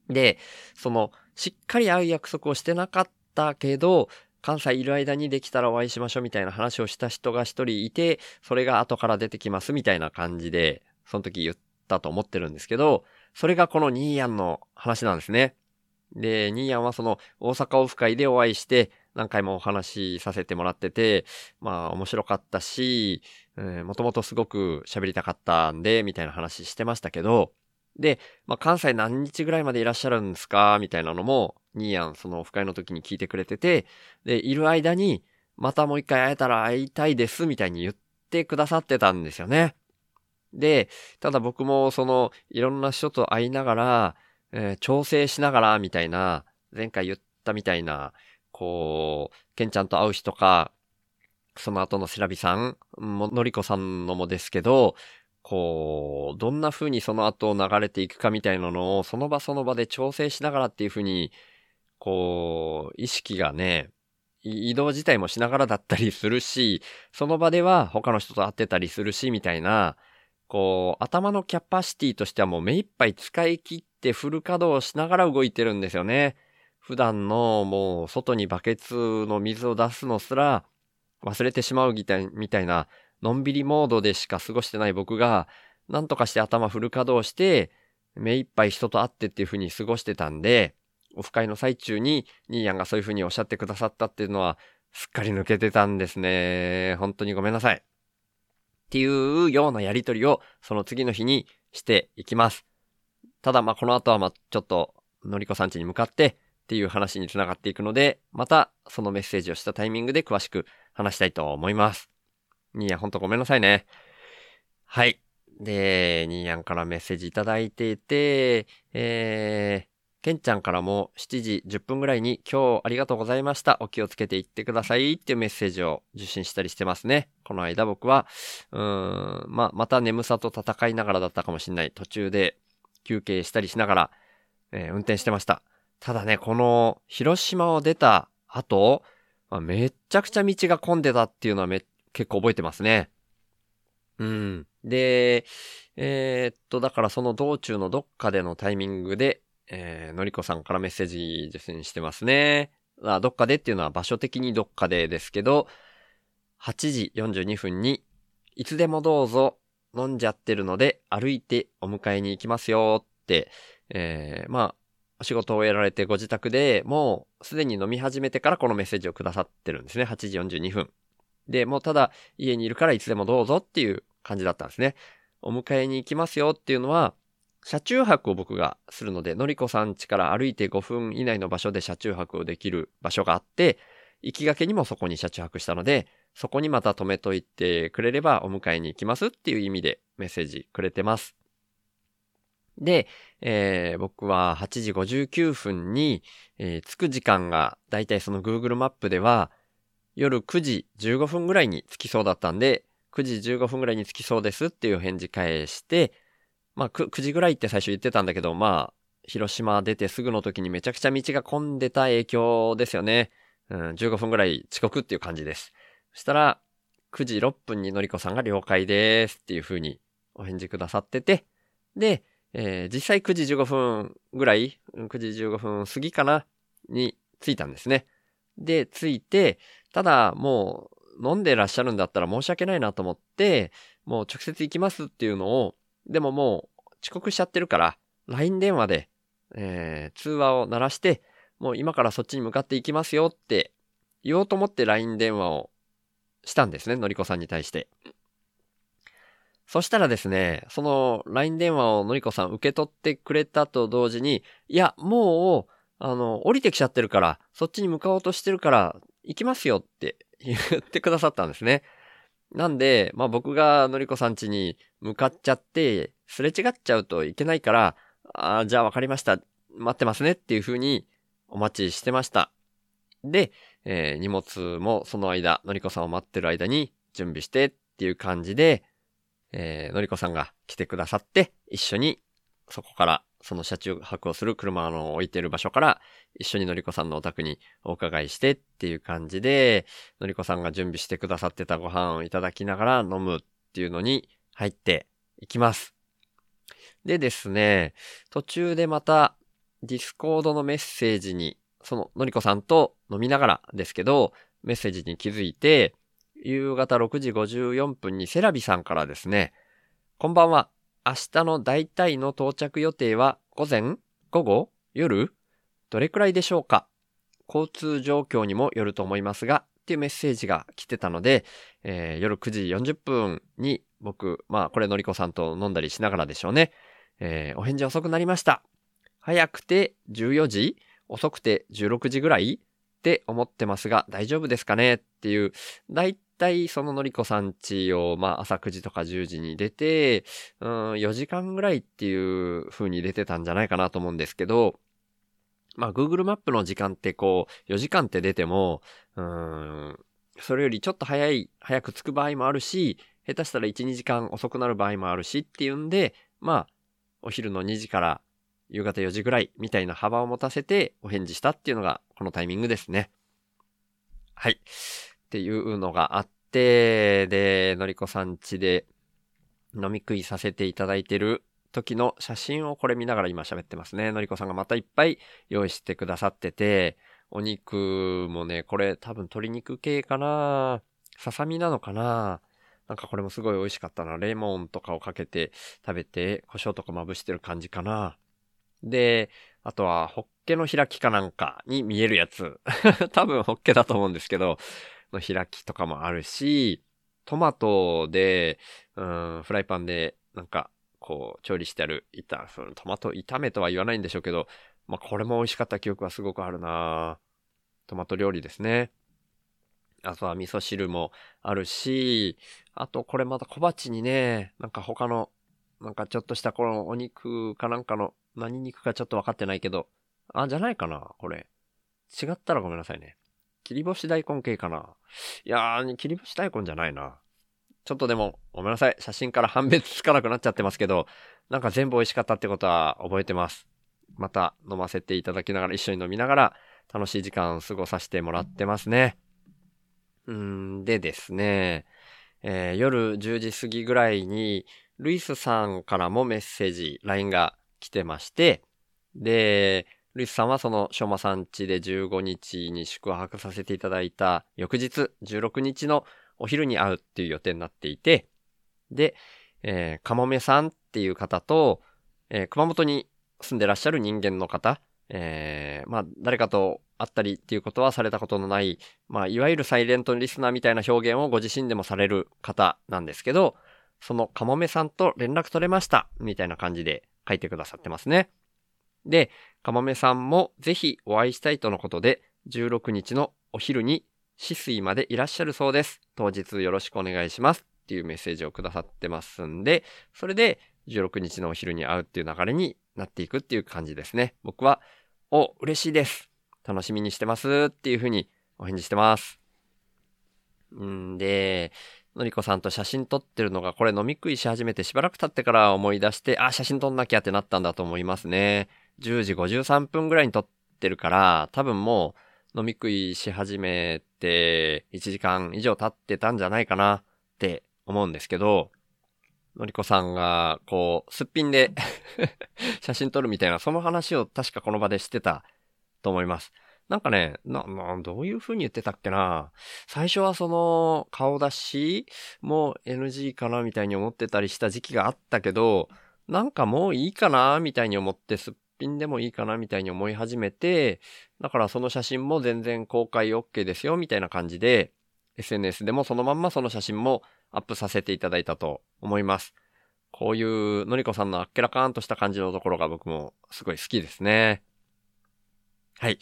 Speaker 2: で、その、しっかり会う約束をしてなかったけど、関西いる間にできたらお会いしましょうみたいな話をした人が一人いて、それが後から出てきますみたいな感じで、その時言ったと思ってるんですけど、それがこのニーヤンの話なんですね。で、ニーヤンはその大阪オフ会でお会いして、何回もお話しさせてもらってて、まあ面白かったし、もともとすごく喋りたかったんで、みたいな話してましたけど、で、まあ関西何日ぐらいまでいらっしゃるんですか？みたいなのも、ニーヤンそのオフ会の時に聞いてくれてて、で、いる間に、またもう一回会えたら会いたいです、みたいに言ってくださってたんですよね。で、ただ僕もその、いろんな人と会いながら、えー調整しながら、みたいな、前回言ったみたいな、こう、ケンちゃんと会う日とか、その後のセラビさんも、のりこさんのもですけど、こう、どんな風にその後流れていくかみたいなのを、その場その場で調整しながらっていう風に、こう、意識がね、移動自体もしながらだったりするし、その場では他の人と会ってたりするし、みたいな、こう、頭のキャパシティとしてはもう目いっぱい使い切ってフル稼働しながら動いてるんですよね。普段のもう外にバケツの水を出すのすら忘れてしまうみたいな、のんびりモードでしか過ごしてない僕が、なんとかして頭フル稼働して、目いっぱい人と会ってっていう風に過ごしてたんで、オフ会の最中にニーヤンがそういう風におっしゃってくださったっていうのは、すっかり抜けてたんですね。本当にごめんなさい。っていうようなやりとりをその次の日にしていきます。ただまこの後はまちょっとのりこさん家に向かってっていう話につながっていくので、またそのメッセージをしたタイミングで詳しく話したいと思います。ニーヤンほんとごめんなさいね。はい。で、ニーヤンからメッセージいただいていて、えー、ケンちゃんからも7時10分ぐらいに今日ありがとうございました。お気をつけていってくださいっていうメッセージを受信したりしてますね。この間僕は、うーん、ま、また眠さと戦いながらだったかもしれない。途中で休憩したりしながら、えー運転してました。ただね、この広島を出た後、めっちゃくちゃ道が混んでたっていうのはめ結構覚えてますね。うん。で、えーっと、だからその道中のどっかでのタイミングで、えーのりこさんからメッセージ受信してますね。あどっかでっていうのは場所的にどっかでですけど、8時42分に、いつでもどうぞ飲んじゃってるので歩いてお迎えに行きますよって、えーまあ、お仕事を終えられてご自宅でもうすでに飲み始めてからこのメッセージをくださってるんですね。8時42分。で、もうただ家にいるからいつでもどうぞっていう感じだったんですね。お迎えに行きますよっていうのは、車中泊を僕がするので、のりこさん家から歩いて5分以内の場所で車中泊をできる場所があって、行きがけにもそこに車中泊したので、そこにまた止めといてくれればお迎えに行きますっていう意味でメッセージくれてます。で、えー僕は8時59分に、えー着く時間がだいたいその Google マップでは夜9時15分ぐらいに着きそうだったんで、9時15分ぐらいに着きそうですっていう返事返して、まあ 9, 9時ぐらいって最初言ってたんだけど、まあ広島出てすぐの時にめちゃくちゃ道が混んでた影響ですよね。うん、15分ぐらい遅刻っていう感じです。そしたら、9時6分にのりこさんが了解ですっていう風にお返事くださってて、で、えー実際9時15分ぐらい、9時15分過ぎかなに着いたんですね。で、着いて、ただもう飲んでらっしゃるんだったら申し訳ないなと思って、もう直接行きますっていうのを、でももう遅刻しちゃってるから、LINE 電話で、えー通話を鳴らして、もう今からそっちに向かっていきますよって言おうと思って LINE 電話をしたんですね、のりこさんに対して。そしたらですね、その LINE 電話をのりこさん受け取ってくれたと同時に、いや、もう、あの、降りてきちゃってるから、そっちに向かおうとしてるから、行きますよって言ってくださったんですね。なんで、まあ僕がのりこさん家に向かっちゃって、すれ違っちゃうといけないから、ああじゃあわかりました。待ってますねっていう風にお待ちしてました。で、えー、荷物もその間、のりこさんを待ってる間に準備してっていう感じで、えー、のりこさんが来てくださって、一緒にそこからその車中泊をする車の置いてる場所から一緒にのりこさんのお宅にお伺いしてっていう感じで、のりこさんが準備してくださってたご飯をいただきながら飲むっていうのに入っていきます。でですね、途中でまたディスコードのメッセージに、そののりこさんと飲みながらですけど、メッセージに気づいて、夕方6時54分にセラビさんからですね、こんばんは。明日の大体の到着予定は午前午後夜どれくらいでしょうか？交通状況にもよると思いますが、っていうメッセージが来てたので、えー、夜9時40分に僕、まあこれのりこさんと飲んだりしながらでしょうね。えー、お返事遅くなりました。早くて14時遅くて16時ぐらいって思ってますが大丈夫ですかね？っていう、だい体そののりこさんちを、まあ朝9時とか10時に出て、うん、4時間ぐらいっていう風に出てたんじゃないかなと思うんですけど、まあ Google マップの時間ってこう、4時間って出ても、うん、それよりちょっと早い、早く着く場合もあるし、下手したら1、2時間遅くなる場合もあるしっていうんで、まあ、お昼の2時から夕方4時ぐらいみたいな幅を持たせてお返事したっていうのがこのタイミングですね。はい。っていうのがあって、で、のりこさん家で飲み食いさせていただいてる時の写真をこれ見ながら今喋ってますね。のりこさんがまたいっぱい用意してくださってて、お肉もね、これ多分鶏肉系かなささみなのかななんかこれもすごい美味しかったな。レモンとかをかけて食べて、胡椒とかまぶしてる感じかな。で、あとは、ホッケの開きかなんかに見えるやつ。多分ホッケだと思うんですけど、の開きとかもあるし、トマトで、うん、フライパンで、なんか、こう、調理してある、いた、そのトマト炒めとは言わないんでしょうけど、まあ、これも美味しかった記憶はすごくあるなトマト料理ですね。あとは味噌汁もあるし、あとこれまた小鉢にね、なんか他の、なんかちょっとしたこのお肉かなんかの、何肉かちょっと分かってないけど、あ、じゃないかなこれ。違ったらごめんなさいね。切り干し大根系かないやー、切り干し大根じゃないな。ちょっとでも、ごめんなさい。写真から判別つかなくなっちゃってますけど、なんか全部美味しかったってことは覚えてます。また飲ませていただきながら、一緒に飲みながら、楽しい時間を過ごさせてもらってますね。うんでですね、えー、夜10時過ぎぐらいに、ルイスさんからもメッセージ、LINE が来てまして、で、ルイスさんはその、しょうまさん家で15日に宿泊させていただいた翌日、16日のお昼に会うっていう予定になっていて、で、えー、かもめさんっていう方と、えー、熊本に住んでらっしゃる人間の方、えー、まあ、誰かと会ったりっていうことはされたことのない、まあ、いわゆるサイレントリスナーみたいな表現をご自身でもされる方なんですけど、そのかもめさんと連絡取れました、みたいな感じで書いてくださってますね。で、かもめさんもぜひお会いしたいとのことで、16日のお昼に死水までいらっしゃるそうです。当日よろしくお願いします。っていうメッセージをくださってますんで、それで16日のお昼に会うっていう流れになっていくっていう感じですね。僕は、お、嬉しいです。楽しみにしてますっていうふうにお返事してます。んで、のりこさんと写真撮ってるのがこれ飲み食いし始めてしばらく経ってから思い出して、あ、写真撮んなきゃってなったんだと思いますね。10時53分ぐらいに撮ってるから、多分もう飲み食いし始めて1時間以上経ってたんじゃないかなって思うんですけど、のりこさんが、こう、すっぴんで 写真撮るみたいな、その話を確かこの場でしてたと思います。なんかね、な、な、どういう風に言ってたっけな最初はその、顔出しも NG かなみたいに思ってたりした時期があったけど、なんかもういいかなみたいに思ってすっ品でもいいかなみたいに思い始めて、だからその写真も全然公開 OK ですよみたいな感じで、SNS でもそのまんまその写真もアップさせていただいたと思います。こういうのりこさんのあっけらかんとした感じのところが僕もすごい好きですね。はい。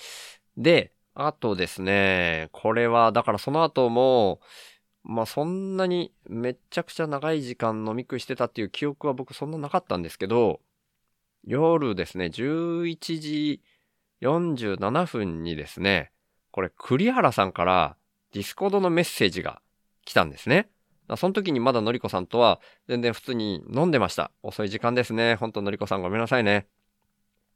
Speaker 2: で、あとですね、これは、だからその後も、まあそんなにめちゃくちゃ長い時間飲み食いしてたっていう記憶は僕そんななかったんですけど、夜ですね、11時47分にですね、これ栗原さんからディスコードのメッセージが来たんですね。その時にまだのりこさんとは全然普通に飲んでました。遅い時間ですね。ほんとのりこさんごめんなさいね。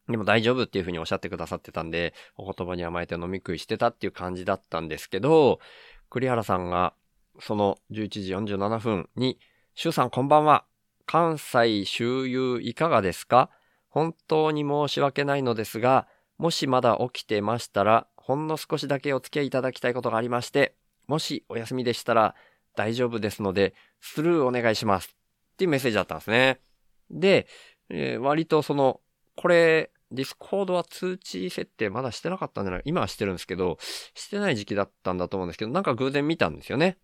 Speaker 2: でも大丈夫っていう風におっしゃってくださってたんで、お言葉に甘えて飲み食いしてたっていう感じだったんですけど、栗原さんがその11時47分に、シュウさんこんばんは。関西周遊いかがですか？本当に申し訳ないのですが、もしまだ起きてましたら、ほんの少しだけお付き合いいただきたいことがありまして、もしお休みでしたら大丈夫ですので、スルーお願いします。っていうメッセージだったんですね。で、えー、割とその、これ、ディスコードは通知設定まだしてなかったんじゃない？今はしてるんですけど、してない時期だったんだと思うんですけど、なんか偶然見たんですよね。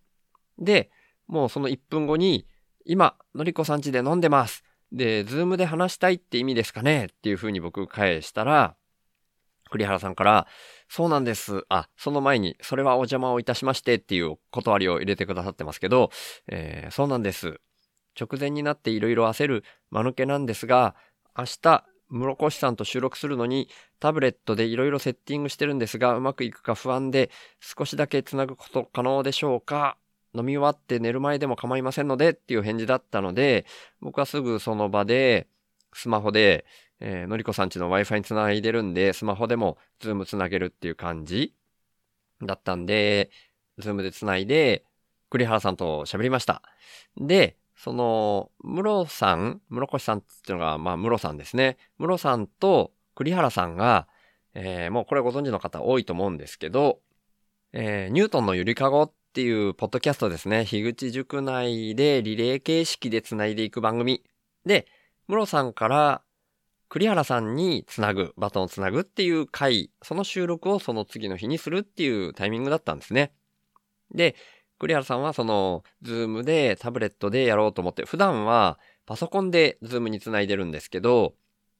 Speaker 2: で、もうその1分後に、今、のりこさん家で飲んでます。で、ズームで話したいって意味ですかね？っていう風に僕返したら、栗原さんから、そうなんです。あ、その前に、それはお邪魔をいたしましてっていう断りを入れてくださってますけど、えー、そうなんです。直前になっていろいろ焦る間抜けなんですが、明日、室越さんと収録するのに、タブレットでいろいろセッティングしてるんですが、うまくいくか不安で、少しだけつなぐこと可能でしょうか？飲み終わって寝る前でも構いませんのでっていう返事だったので、僕はすぐその場で、スマホで、えー、のりこさんちの Wi-Fi につないでるんで、スマホでもズームつなげるっていう感じだったんで、ズームでつないで、栗原さんと喋りました。で、その、室さん、室越さんっていうのが、まあ、室さんですね。室さんと栗原さんが、えー、もうこれご存知の方多いと思うんですけど、えー、ニュートンのゆりかごっっていうポッドキャストですね。樋口塾内でリレー形式で繋いでいく番組。で、室さんから栗原さんにつなぐ、バトンをつなぐっていう回、その収録をその次の日にするっていうタイミングだったんですね。で、栗原さんはその、ズームでタブレットでやろうと思って、普段はパソコンでズームにつないでるんですけど、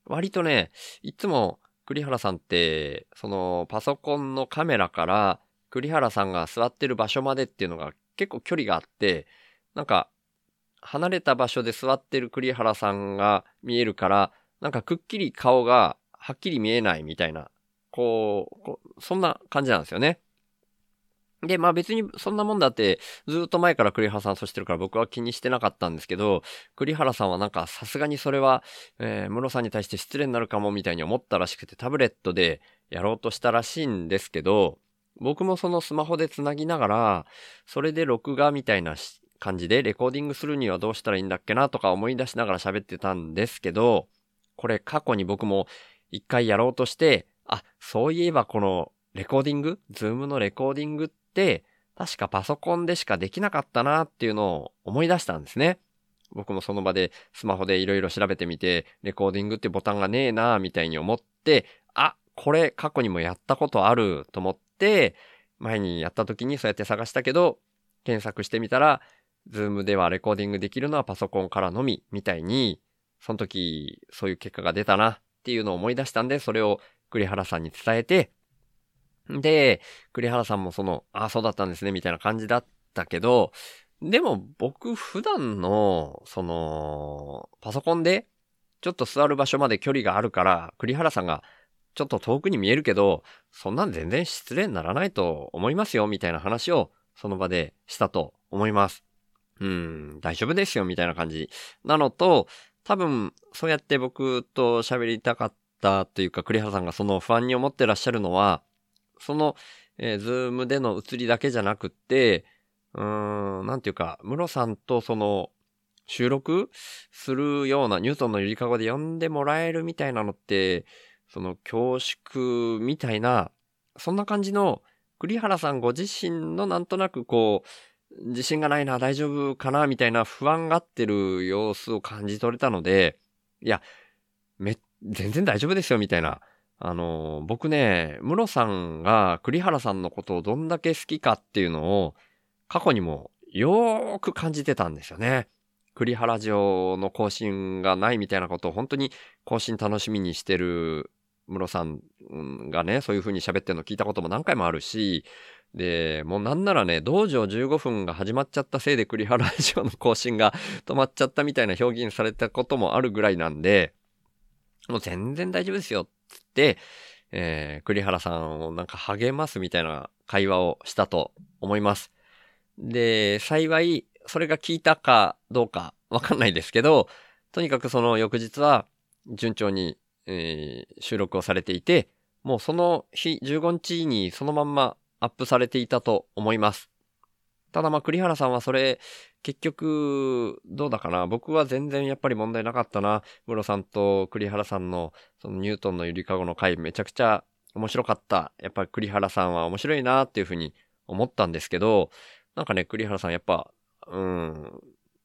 Speaker 2: 割とね、いつも栗原さんって、そのパソコンのカメラから栗原さんが座ってる場所までっていうのが結構距離があって、なんか、離れた場所で座ってる栗原さんが見えるから、なんかくっきり顔がはっきり見えないみたいな、こう、そんな感じなんですよね。で、まあ別にそんなもんだって、ずっと前から栗原さんそしてるから僕は気にしてなかったんですけど、栗原さんはなんかさすがにそれは、えー、室さんに対して失礼になるかもみたいに思ったらしくてタブレットでやろうとしたらしいんですけど、僕もそのスマホで繋ぎながら、それで録画みたいな感じでレコーディングするにはどうしたらいいんだっけなとか思い出しながら喋ってたんですけど、これ過去に僕も一回やろうとして、あ、そういえばこのレコーディング？ズームのレコーディングって、確かパソコンでしかできなかったなっていうのを思い出したんですね。僕もその場でスマホでいろいろ調べてみて、レコーディングってボタンがねえなみたいに思って、あ、これ過去にもやったことあると思って、前にやった時にそうやって探したけど、検索してみたら、ズームではレコーディングできるのはパソコンからのみ、みたいに、その時、そういう結果が出たなっていうのを思い出したんで、それを栗原さんに伝えて、で、栗原さんもその、ああ、そうだったんですね、みたいな感じだったけど、でも僕普段の、その、パソコンで、ちょっと座る場所まで距離があるから、栗原さんがちょっと遠くに見えるけど、そんなん全然失礼にならないと思いますよ、みたいな話をその場でしたと思います。うん、大丈夫ですよ、みたいな感じ。なのと、多分、そうやって僕と喋りたかったというか、栗原さんがその不安に思ってらっしゃるのは、その、えー、ズームでの映りだけじゃなくって、うーん、なんていうか、ムロさんとその、収録するようなニュートンのゆりかごで呼んでもらえるみたいなのって、その恐縮みたいな、そんな感じの栗原さんご自身のなんとなくこう、自信がないな、大丈夫かな、みたいな不安がってる様子を感じ取れたので、いや、め全然大丈夫ですよ、みたいな。あの、僕ね、ムロさんが栗原さんのことをどんだけ好きかっていうのを、過去にもよーく感じてたんですよね。栗原城の更新がないみたいなことを本当に更新楽しみにしてるムロさんがね、そういう風に喋ってるの聞いたことも何回もあるし、で、もうなんならね、道場15分が始まっちゃったせいで栗原城の更新が止まっちゃったみたいな表現されたこともあるぐらいなんで、もう全然大丈夫ですよ、つって、えー、栗原さんをなんか励ますみたいな会話をしたと思います。で、幸い、それが効いたかどうかわかんないですけど、とにかくその翌日は順調に、えー、収録をされていて、もうその日15日にそのまんまアップされていたと思います。ただまあ栗原さんはそれ結局どうだかな僕は全然やっぱり問題なかったな。ムロさんと栗原さんのそのニュートンのゆりかごの回めちゃくちゃ面白かった。やっぱり栗原さんは面白いなっていうふうに思ったんですけど、なんかね、栗原さんやっぱ、うん、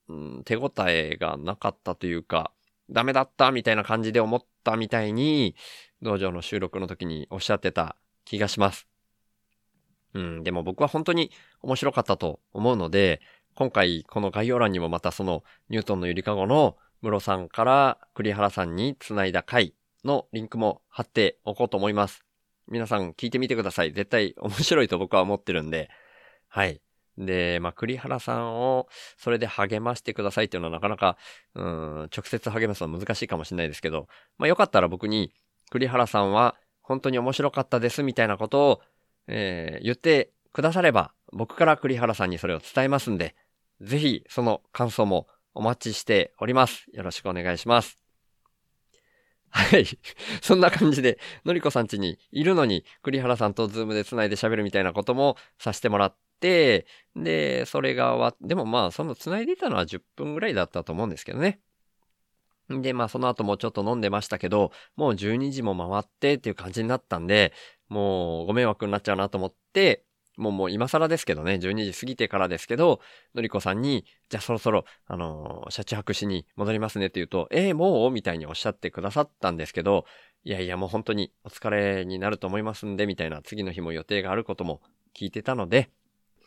Speaker 2: うん、手応えがなかったというか、ダメだったみたいな感じで思ったみたいに、道場の収録の時におっしゃってた気がします。うん、でも僕は本当に面白かったと思うので、今回この概要欄にもまたそのニュートンのゆりかごの室さんから栗原さんに繋いだ回のリンクも貼っておこうと思います。皆さん聞いてみてください。絶対面白いと僕は思ってるんで。はい。で、まあ、栗原さんをそれで励ましてくださいっていうのはなかなか、うん、直接励ますのは難しいかもしれないですけど、まあ、よかったら僕に栗原さんは本当に面白かったですみたいなことを、えー、言ってくだされば、僕から栗原さんにそれを伝えますんで、ぜひその感想もお待ちしております。よろしくお願いします。はい。そんな感じで、のりこさん家にいるのに、栗原さんとズームで繋いで喋るみたいなこともさせてもらって、で、それが終わっでもまあ、その繋いでたのは10分ぐらいだったと思うんですけどね。で、まあその後もちょっと飲んでましたけど、もう12時も回ってっていう感じになったんで、もうご迷惑になっちゃうなと思って、もうもう今更ですけどね、12時過ぎてからですけど、のりこさんに、じゃあそろそろ、あのー、車中泊しに戻りますねって言うと、えー、もう？みたいにおっしゃってくださったんですけど、いやいやもう本当にお疲れになると思いますんで、みたいな次の日も予定があることも聞いてたので、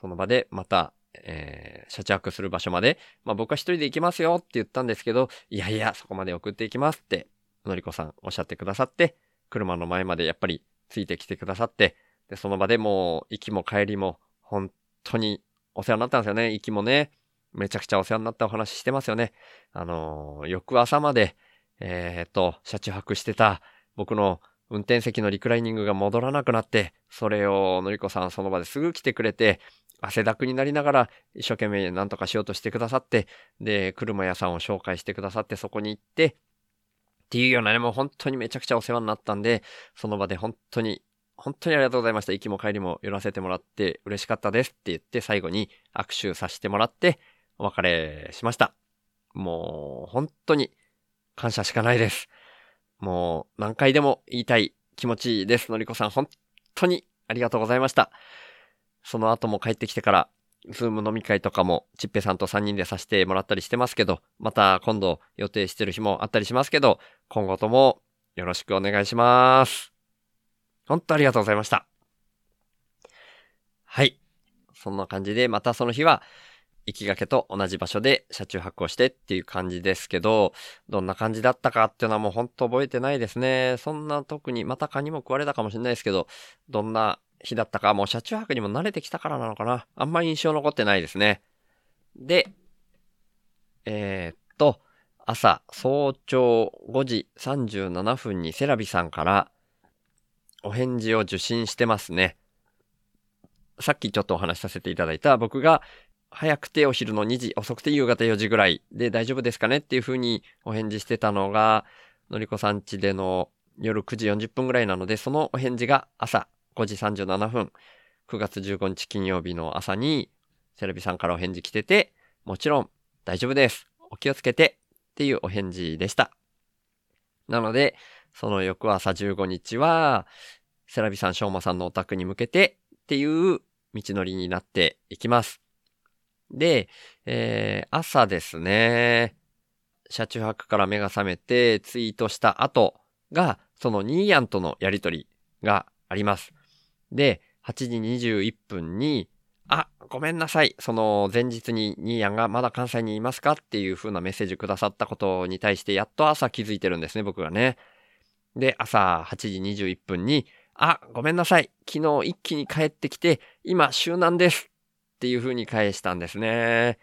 Speaker 2: その場でまた、えー、車中泊する場所まで、まあ僕は一人で行きますよって言ったんですけど、いやいや、そこまで送っていきますって、のりこさんおっしゃってくださって、車の前までやっぱりついてきてくださって、で、その場でもう、行きも帰りも、本当にお世話になったんですよね。行きもね、めちゃくちゃお世話になったお話してますよね。あのー、翌朝まで、えー、っと、車中泊してた僕の運転席のリクライニングが戻らなくなって、それをのりこさんその場ですぐ来てくれて、汗だくになりながら一生懸命何とかしようとしてくださって、で、車屋さんを紹介してくださってそこに行って、っていうようなね、もう本当にめちゃくちゃお世話になったんで、その場で本当に本当にありがとうございました。行きも帰りも寄らせてもらって嬉しかったですって言って最後に握手させてもらってお別れしました。もう本当に感謝しかないです。もう何回でも言いたい気持ちです。のりこさん本当にありがとうございました。その後も帰ってきてから、ズーム飲み会とかも、ちっぺさんと3人でさせてもらったりしてますけど、また今度予定してる日もあったりしますけど、今後ともよろしくお願いします。本当ありがとうございました。はい。そんな感じで、またその日は、行きがけと同じ場所で車中泊をしてっていう感じですけど、どんな感じだったかっていうのはもう本当覚えてないですね。そんな特に、また蚊にも食われたかもしれないですけど、どんな日だったか、もう車中泊にも慣れてきたからなのかな。あんまり印象残ってないですね。で、えー、っと、朝、早朝5時37分にセラビさんから、お返事を受信してますね。さっきちょっとお話しさせていただいた僕が早くてお昼の2時、遅くて夕方4時ぐらいで大丈夫ですかねっていう風にお返事してたのが、のりこさんちでの夜9時40分ぐらいなので、そのお返事が朝5時37分、9月15日金曜日の朝に、セレビさんからお返事来てて、もちろん大丈夫です。お気をつけてっていうお返事でした。なので、その翌朝15日は、セラビさん、ショーマさんのお宅に向けてっていう道のりになっていきます。で、えー、朝ですね、車中泊から目が覚めてツイートした後、が、そのニーヤンとのやりとりがあります。で、8時21分に、あ、ごめんなさい。その前日にニーヤンがまだ関西にいますかっていう風なメッセージくださったことに対してやっと朝気づいてるんですね、僕がね。で、朝8時21分に、あ、ごめんなさい。昨日一気に帰ってきて、今、週なんです。っていう風に返したんですね。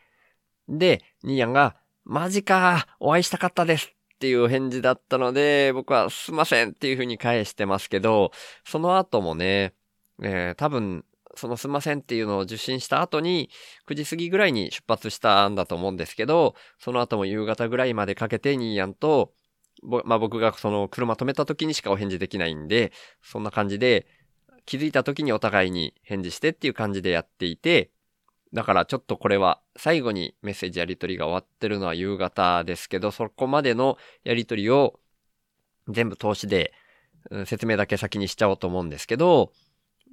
Speaker 2: で、ニーヤンが、マジか、お会いしたかったです。っていう返事だったので、僕はすいませんっていう風に返してますけど、その後もね、えー、多分、そのすいませんっていうのを受信した後に、9時過ぎぐらいに出発したんだと思うんですけど、その後も夕方ぐらいまでかけてニーヤンと、まあ、僕がその車止めた時にしかお返事できないんで、そんな感じで、気づいた時にお互いに返事してっていう感じでやっていて、だからちょっとこれは最後にメッセージやり取りが終わってるのは夕方ですけど、そこまでのやり取りを全部通しで、説明だけ先にしちゃおうと思うんですけど、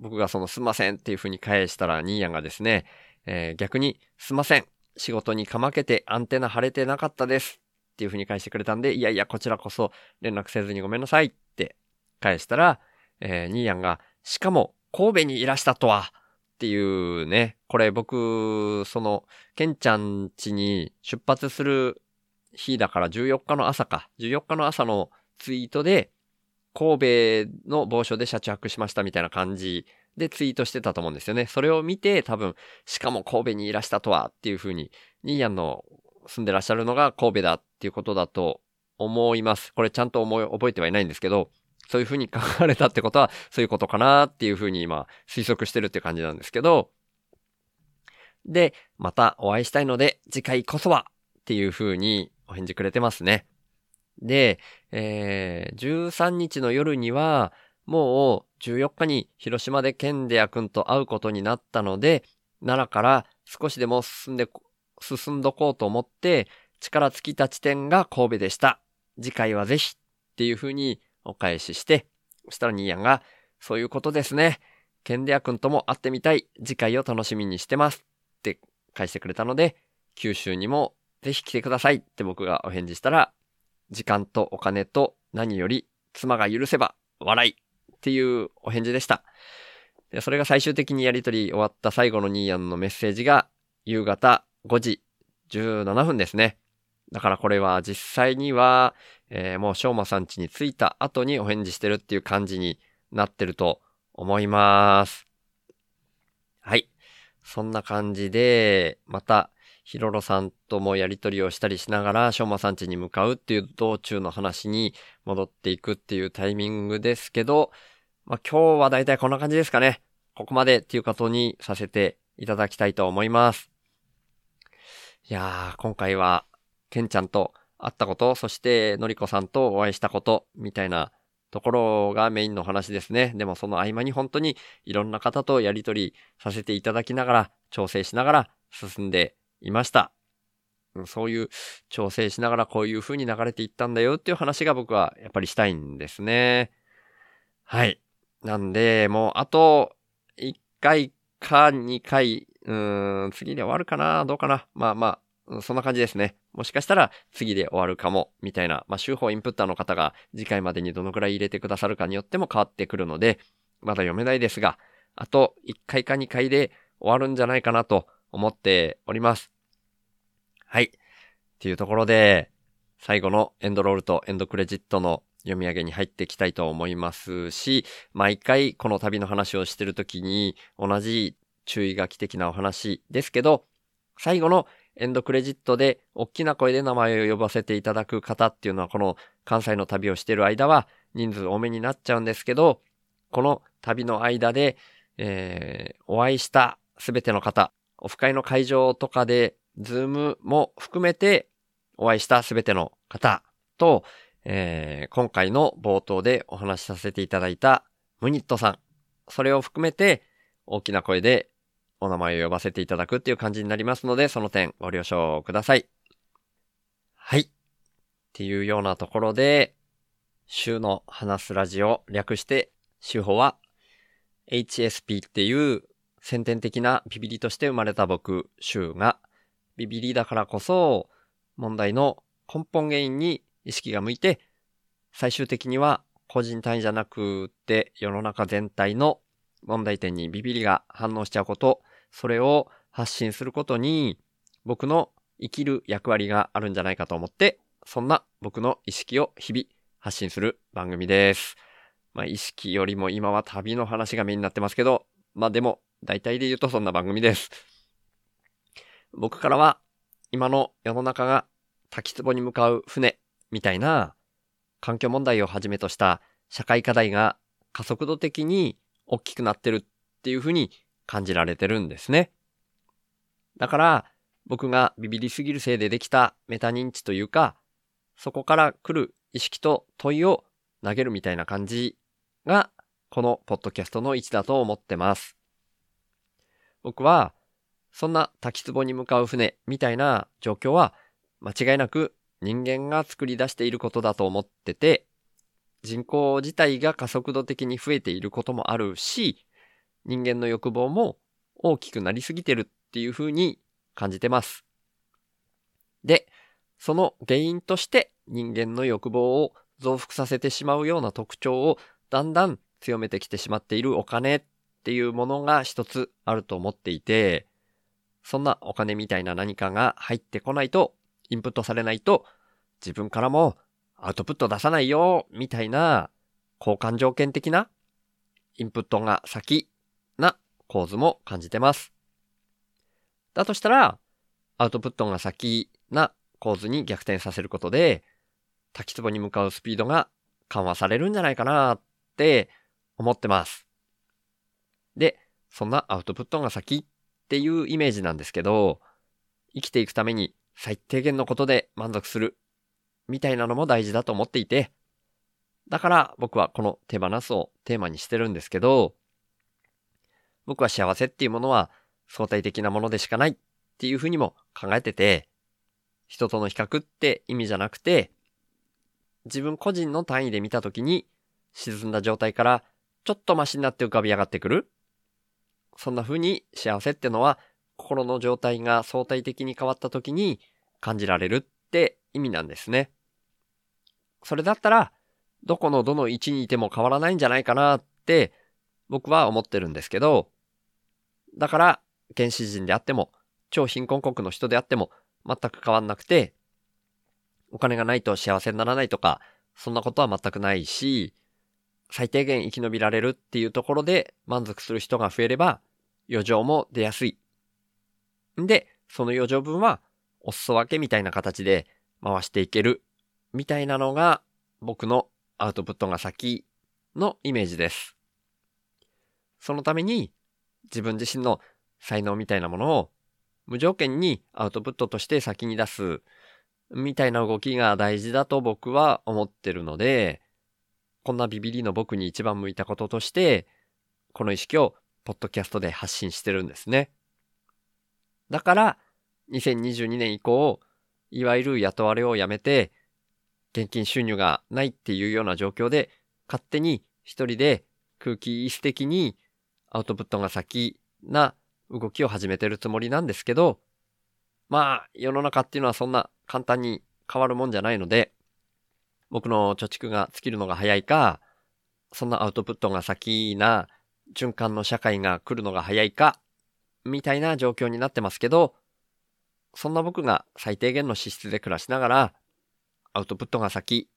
Speaker 2: 僕がそのすんませんっていう風に返したら、ニーヤンがですね、えー、逆にすんません。仕事にかまけてアンテナ張れてなかったです。っていう風に返してくれたんで、いやいや、こちらこそ連絡せずにごめんなさいって返したら、えー、ニーヤンが、しかも神戸にいらしたとは、っていうね、これ僕、その、ケンちゃん家に出発する日だから14日の朝か、14日の朝のツイートで、神戸の某所で車中泊しましたみたいな感じでツイートしてたと思うんですよね。それを見て多分、しかも神戸にいらしたとはっていう風に、ニーヤンの住んでらっしゃるのが神戸だっていうことだと思います。これちゃんと思い、覚えてはいないんですけど、そういう風に書かれたってことは、そういうことかなっていう風に今推測してるって感じなんですけど、で、またお会いしたいので、次回こそはっていう風にお返事くれてますね。で、えー、13日の夜には、もう14日に広島でケンデア君と会うことになったので、奈良から少しでも進んで、進んどこうと思って、力尽きた地点が神戸でした。次回はぜひっていう風にお返しして、そしたらニーヤンが、そういうことですね。ケンデア君とも会ってみたい。次回を楽しみにしてます。って返してくれたので、九州にもぜひ来てくださいって僕がお返事したら、時間とお金と何より妻が許せば笑いっていうお返事でした。でそれが最終的にやりとり終わった最後のニーヤンのメッセージが夕方5時17分ですね。だからこれは実際には、えー、もうしょうまさん家に着いた後にお返事してるっていう感じになってると思います。はい。そんな感じで、また、ヒロロさんともやりとりをしたりしながら、しょうまさん家に向かうっていう道中の話に戻っていくっていうタイミングですけど、まあ、今日はだいたいこんな感じですかね。ここまでっていうことにさせていただきたいと思います。いやー、今回は、ケンちゃんと会ったこと、そしてのりこさんとお会いしたこと、みたいなところがメインの話ですね。でもその合間に本当にいろんな方とやりとりさせていただきながら、調整しながら進んでいました。そういう調整しながらこういう風に流れていったんだよっていう話が僕はやっぱりしたいんですね。はい。なんで、もうあと1回か2回、うーん、次で終わるかな？どうかな？まあまあ、そんな感じですね。もしかしたら次で終わるかも、みたいな、まあ、週報インプッターの方が次回までにどのくらい入れてくださるかによっても変わってくるので、まだ読めないですが、あと1回か2回で終わるんじゃないかなと思っております。はい。っていうところで、最後のエンドロールとエンドクレジットの読み上げに入っていきたいと思いますし、毎回この旅の話をしてるときに同じ注意書き的なお話ですけど、最後のエンドクレジットで大きな声で名前を呼ばせていただく方っていうのはこの関西の旅をしてる間は人数多めになっちゃうんですけど、この旅の間で、えー、お会いしたすべての方、オフ会の会場とかで、ズームも含めてお会いしたすべての方と、えー、今回の冒頭でお話しさせていただいたムニットさん、それを含めて大きな声でお名前を呼ばせていただくっていう感じになりますので、その点ご了承ください。はい。っていうようなところで、週の話すラジオ略して、週報は HSP っていう先天的なビビリとして生まれた僕、週が、ビビリだからこそ、問題の根本原因に意識が向いて、最終的には個人単位じゃなくて世の中全体の問題点にビビりが反応しちゃうこと、それを発信することに僕の生きる役割があるんじゃないかと思って、そんな僕の意識を日々発信する番組です。まあ意識よりも今は旅の話がメインになってますけど、まあでも大体で言うとそんな番組です。僕からは今の世の中が滝壺に向かう船みたいな環境問題をはじめとした社会課題が加速度的に大きくなってるっていうふうに感じられてるんですね。だから僕がビビりすぎるせいでできたメタ認知というか、そこから来る意識と問いを投げるみたいな感じがこのポッドキャストの位置だと思ってます。僕はそんな滝壺に向かう船みたいな状況は間違いなく人間が作り出していることだと思ってて、人口自体が加速度的に増えていることもあるし、人間の欲望も大きくなりすぎてるっていうふうに感じてます。で、その原因として人間の欲望を増幅させてしまうような特徴をだんだん強めてきてしまっているお金っていうものが一つあると思っていて、そんなお金みたいな何かが入ってこないと、インプットされないと、自分からもアウトプット出さないよ、みたいな交換条件的なインプットが先な構図も感じてます。だとしたら、アウトプットが先な構図に逆転させることで、滝壺に向かうスピードが緩和されるんじゃないかなって思ってます。で、そんなアウトプットが先っていうイメージなんですけど、生きていくために最低限のことで満足するみたいなのも大事だと思っていて、だから僕はこの手放すをテーマにしてるんですけど、僕は幸せっていうものは相対的なものでしかないっていうふうにも考えてて、人との比較って意味じゃなくて、自分個人の単位で見たときに沈んだ状態からちょっとマシになって浮かび上がってくる？そんな風に幸せってのは心の状態が相対的に変わった時に感じられるって意味なんですね。それだったら、どこのどの位置にいても変わらないんじゃないかなって僕は思ってるんですけど、だから原始人であっても超貧困国の人であっても全く変わんなくて、お金がないと幸せにならないとか、そんなことは全くないし、最低限生き延びられるっていうところで満足する人が増えれば、余剰も出やすい。んで、その余剰分は、お裾分けみたいな形で回していける。みたいなのが、僕のアウトプットが先のイメージです。そのために、自分自身の才能みたいなものを無条件にアウトプットとして先に出すみたいな動きが大事だと僕は思ってるので、こんなビビリの僕に一番向いたこととして、この意識をポッドキャストで発信してるんですね。だから、2022年以降、いわゆる雇われをやめて、現金収入がないっていうような状況で、勝手に一人で空気椅子的にアウトプットが先な動きを始めてるつもりなんですけど、まあ、世の中っていうのはそんな簡単に変わるもんじゃないので、僕の貯蓄が尽きるのが早いか、そんなアウトプットが先な循環の社会が来るのが早いか、みたいな状況になってますけど、そんな僕が最低限の資質で暮らしながら、アウトプットが先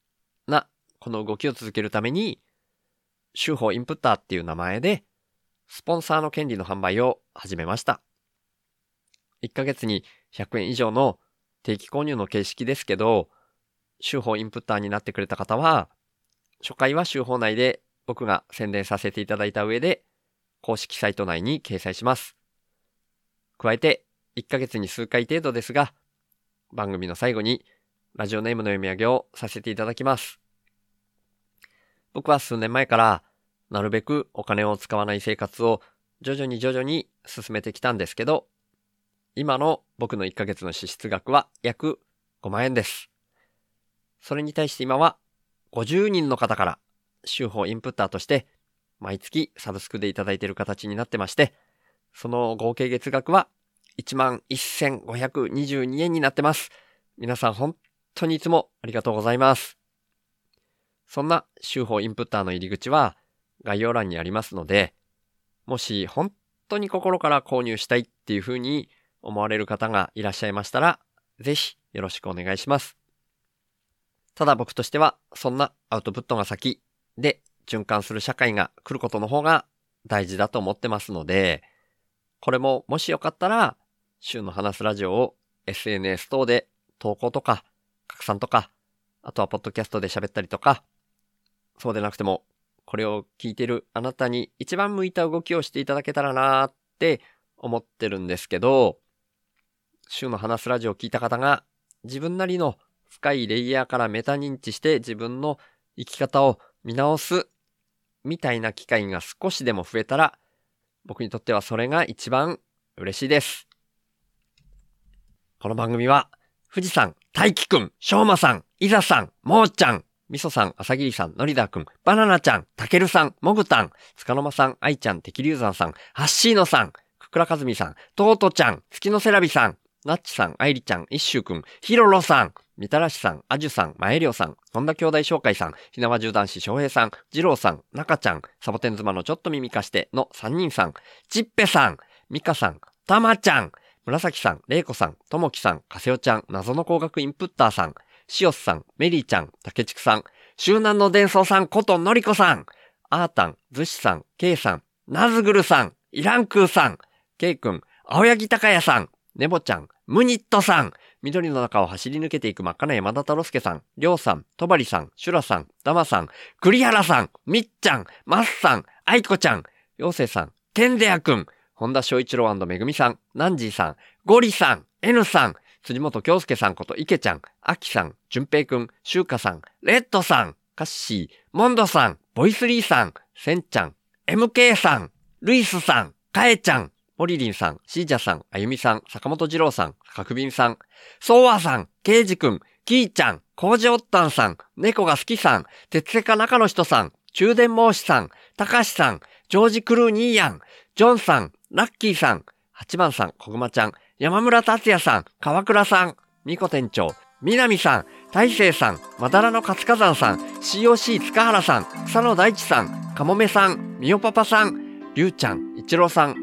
Speaker 2: な、この動きを続けるために、週報インプッターっていう名前で、スポンサーの権利の販売を始めました。1ヶ月に100円以上の定期購入の形式ですけど、週報インプッターになってくれた方は、初回は週報内で僕が宣伝させていただいた上で、公式サイト内に掲載します。加えて、1ヶ月に数回程度ですが、番組の最後にラジオネームの読み上げをさせていただきます。僕は数年前からなるべくお金を使わない生活を徐々に徐々に進めてきたんですけど、今の僕の1ヶ月の支出額は約5万円です。それに対して今は50人の方から週報インプッターとして、毎月サブスクでいただいている形になってまして、その合計月額は11,522円になってます。皆さん本当にいつもありがとうございます。そんな週報インプッターの入り口は概要欄にありますので、もし本当に心から購入したいっていうふうに思われる方がいらっしゃいましたら、ぜひよろしくお願いします。ただ僕としては、そんなアウトプットが先で循環する社会が来ることの方が大事だと思ってますので、これももしよかったら、週の話すラジオを SNS 等で投稿とか拡散とか、あとはポッドキャストで喋ったりとか、そうでなくても、これを聞いてるあなたに一番向いた動きをしていただけたらなーって思ってるんですけど、週の話すラジオを聞いた方が自分なりの深いレイヤーからメタ認知して自分の生き方を見直すみたいな機会が少しでも増えたら僕にとってはそれが一番嬉しいです。この番組は富士山、大輝くん、しょうまさん、いざさん、もーちゃん、みそさん、あさぎりさん、のりだくん、バナナちゃん、たけるさん、もぐたん、つかのまさん、あいちゃん、てきりゅうざんさん、はっしーのさん、くくらかずみさん、とうとちゃん、月のセラビさん、なっちさん、あいりちゃん、いっしゅうくん、ひろろさん、みたらしさん、あじゅさん、まえりょうさん、本田兄弟紹介さん、ひなわじゅう男子翔平さん、じろうさん、なかちゃん、サボテン妻のちょっと耳かしての3人さん、ちっぺさん、みかさん、たまちゃん、紫さん、れいこさん、ともきさん、かせおちゃん、謎の工学インプッターさん、しおすさん、メリーちゃん、たけちくさん、周南の伝送さんことのりこさん、あーたん、ずしさん、けいさん、なずぐるさん、イランクーさん、けいくん、青柳高也さん、ねぼちゃん、ムニットさん、緑の中を走り抜けていく真っ赤な山田太郎介さん、りょうさん、とばりさん、シュラさん、ダマさん、栗原さん、みっちゃん、まっさん、あいこちゃん、ようせいさん、ケンデアくん、本田翔一郎めぐみさん、ナンジーさん、ゴリさん、N さん、辻本京介さんこと池ちゃん、アキさん、淳平くん、シュウカさん、レッドさん、カッシー、モンドさん、ボイスリーさん、センちゃん、MK さん、ルイスさん、カエちゃん、モリリンさん、シージャさん、あゆみさん、坂本二郎さん、角瓶さん、ソーワさん、ケイジくん、キーちゃん、コージオッタンさん、猫が好きさん、鉄セカ中の人さん、中電申しさん、たかしさん、ジョージクルーニーヤン、ジョンさん、ラッキーさん、八番さん、小熊ちゃん、山村達也さん、川倉さん、ミコ店長、南さん、大成さん、まだらの活火山さん、COC 塚原さん、草野大地さん、かもめさん、みよパパさん、りゅうちゃん、一郎さん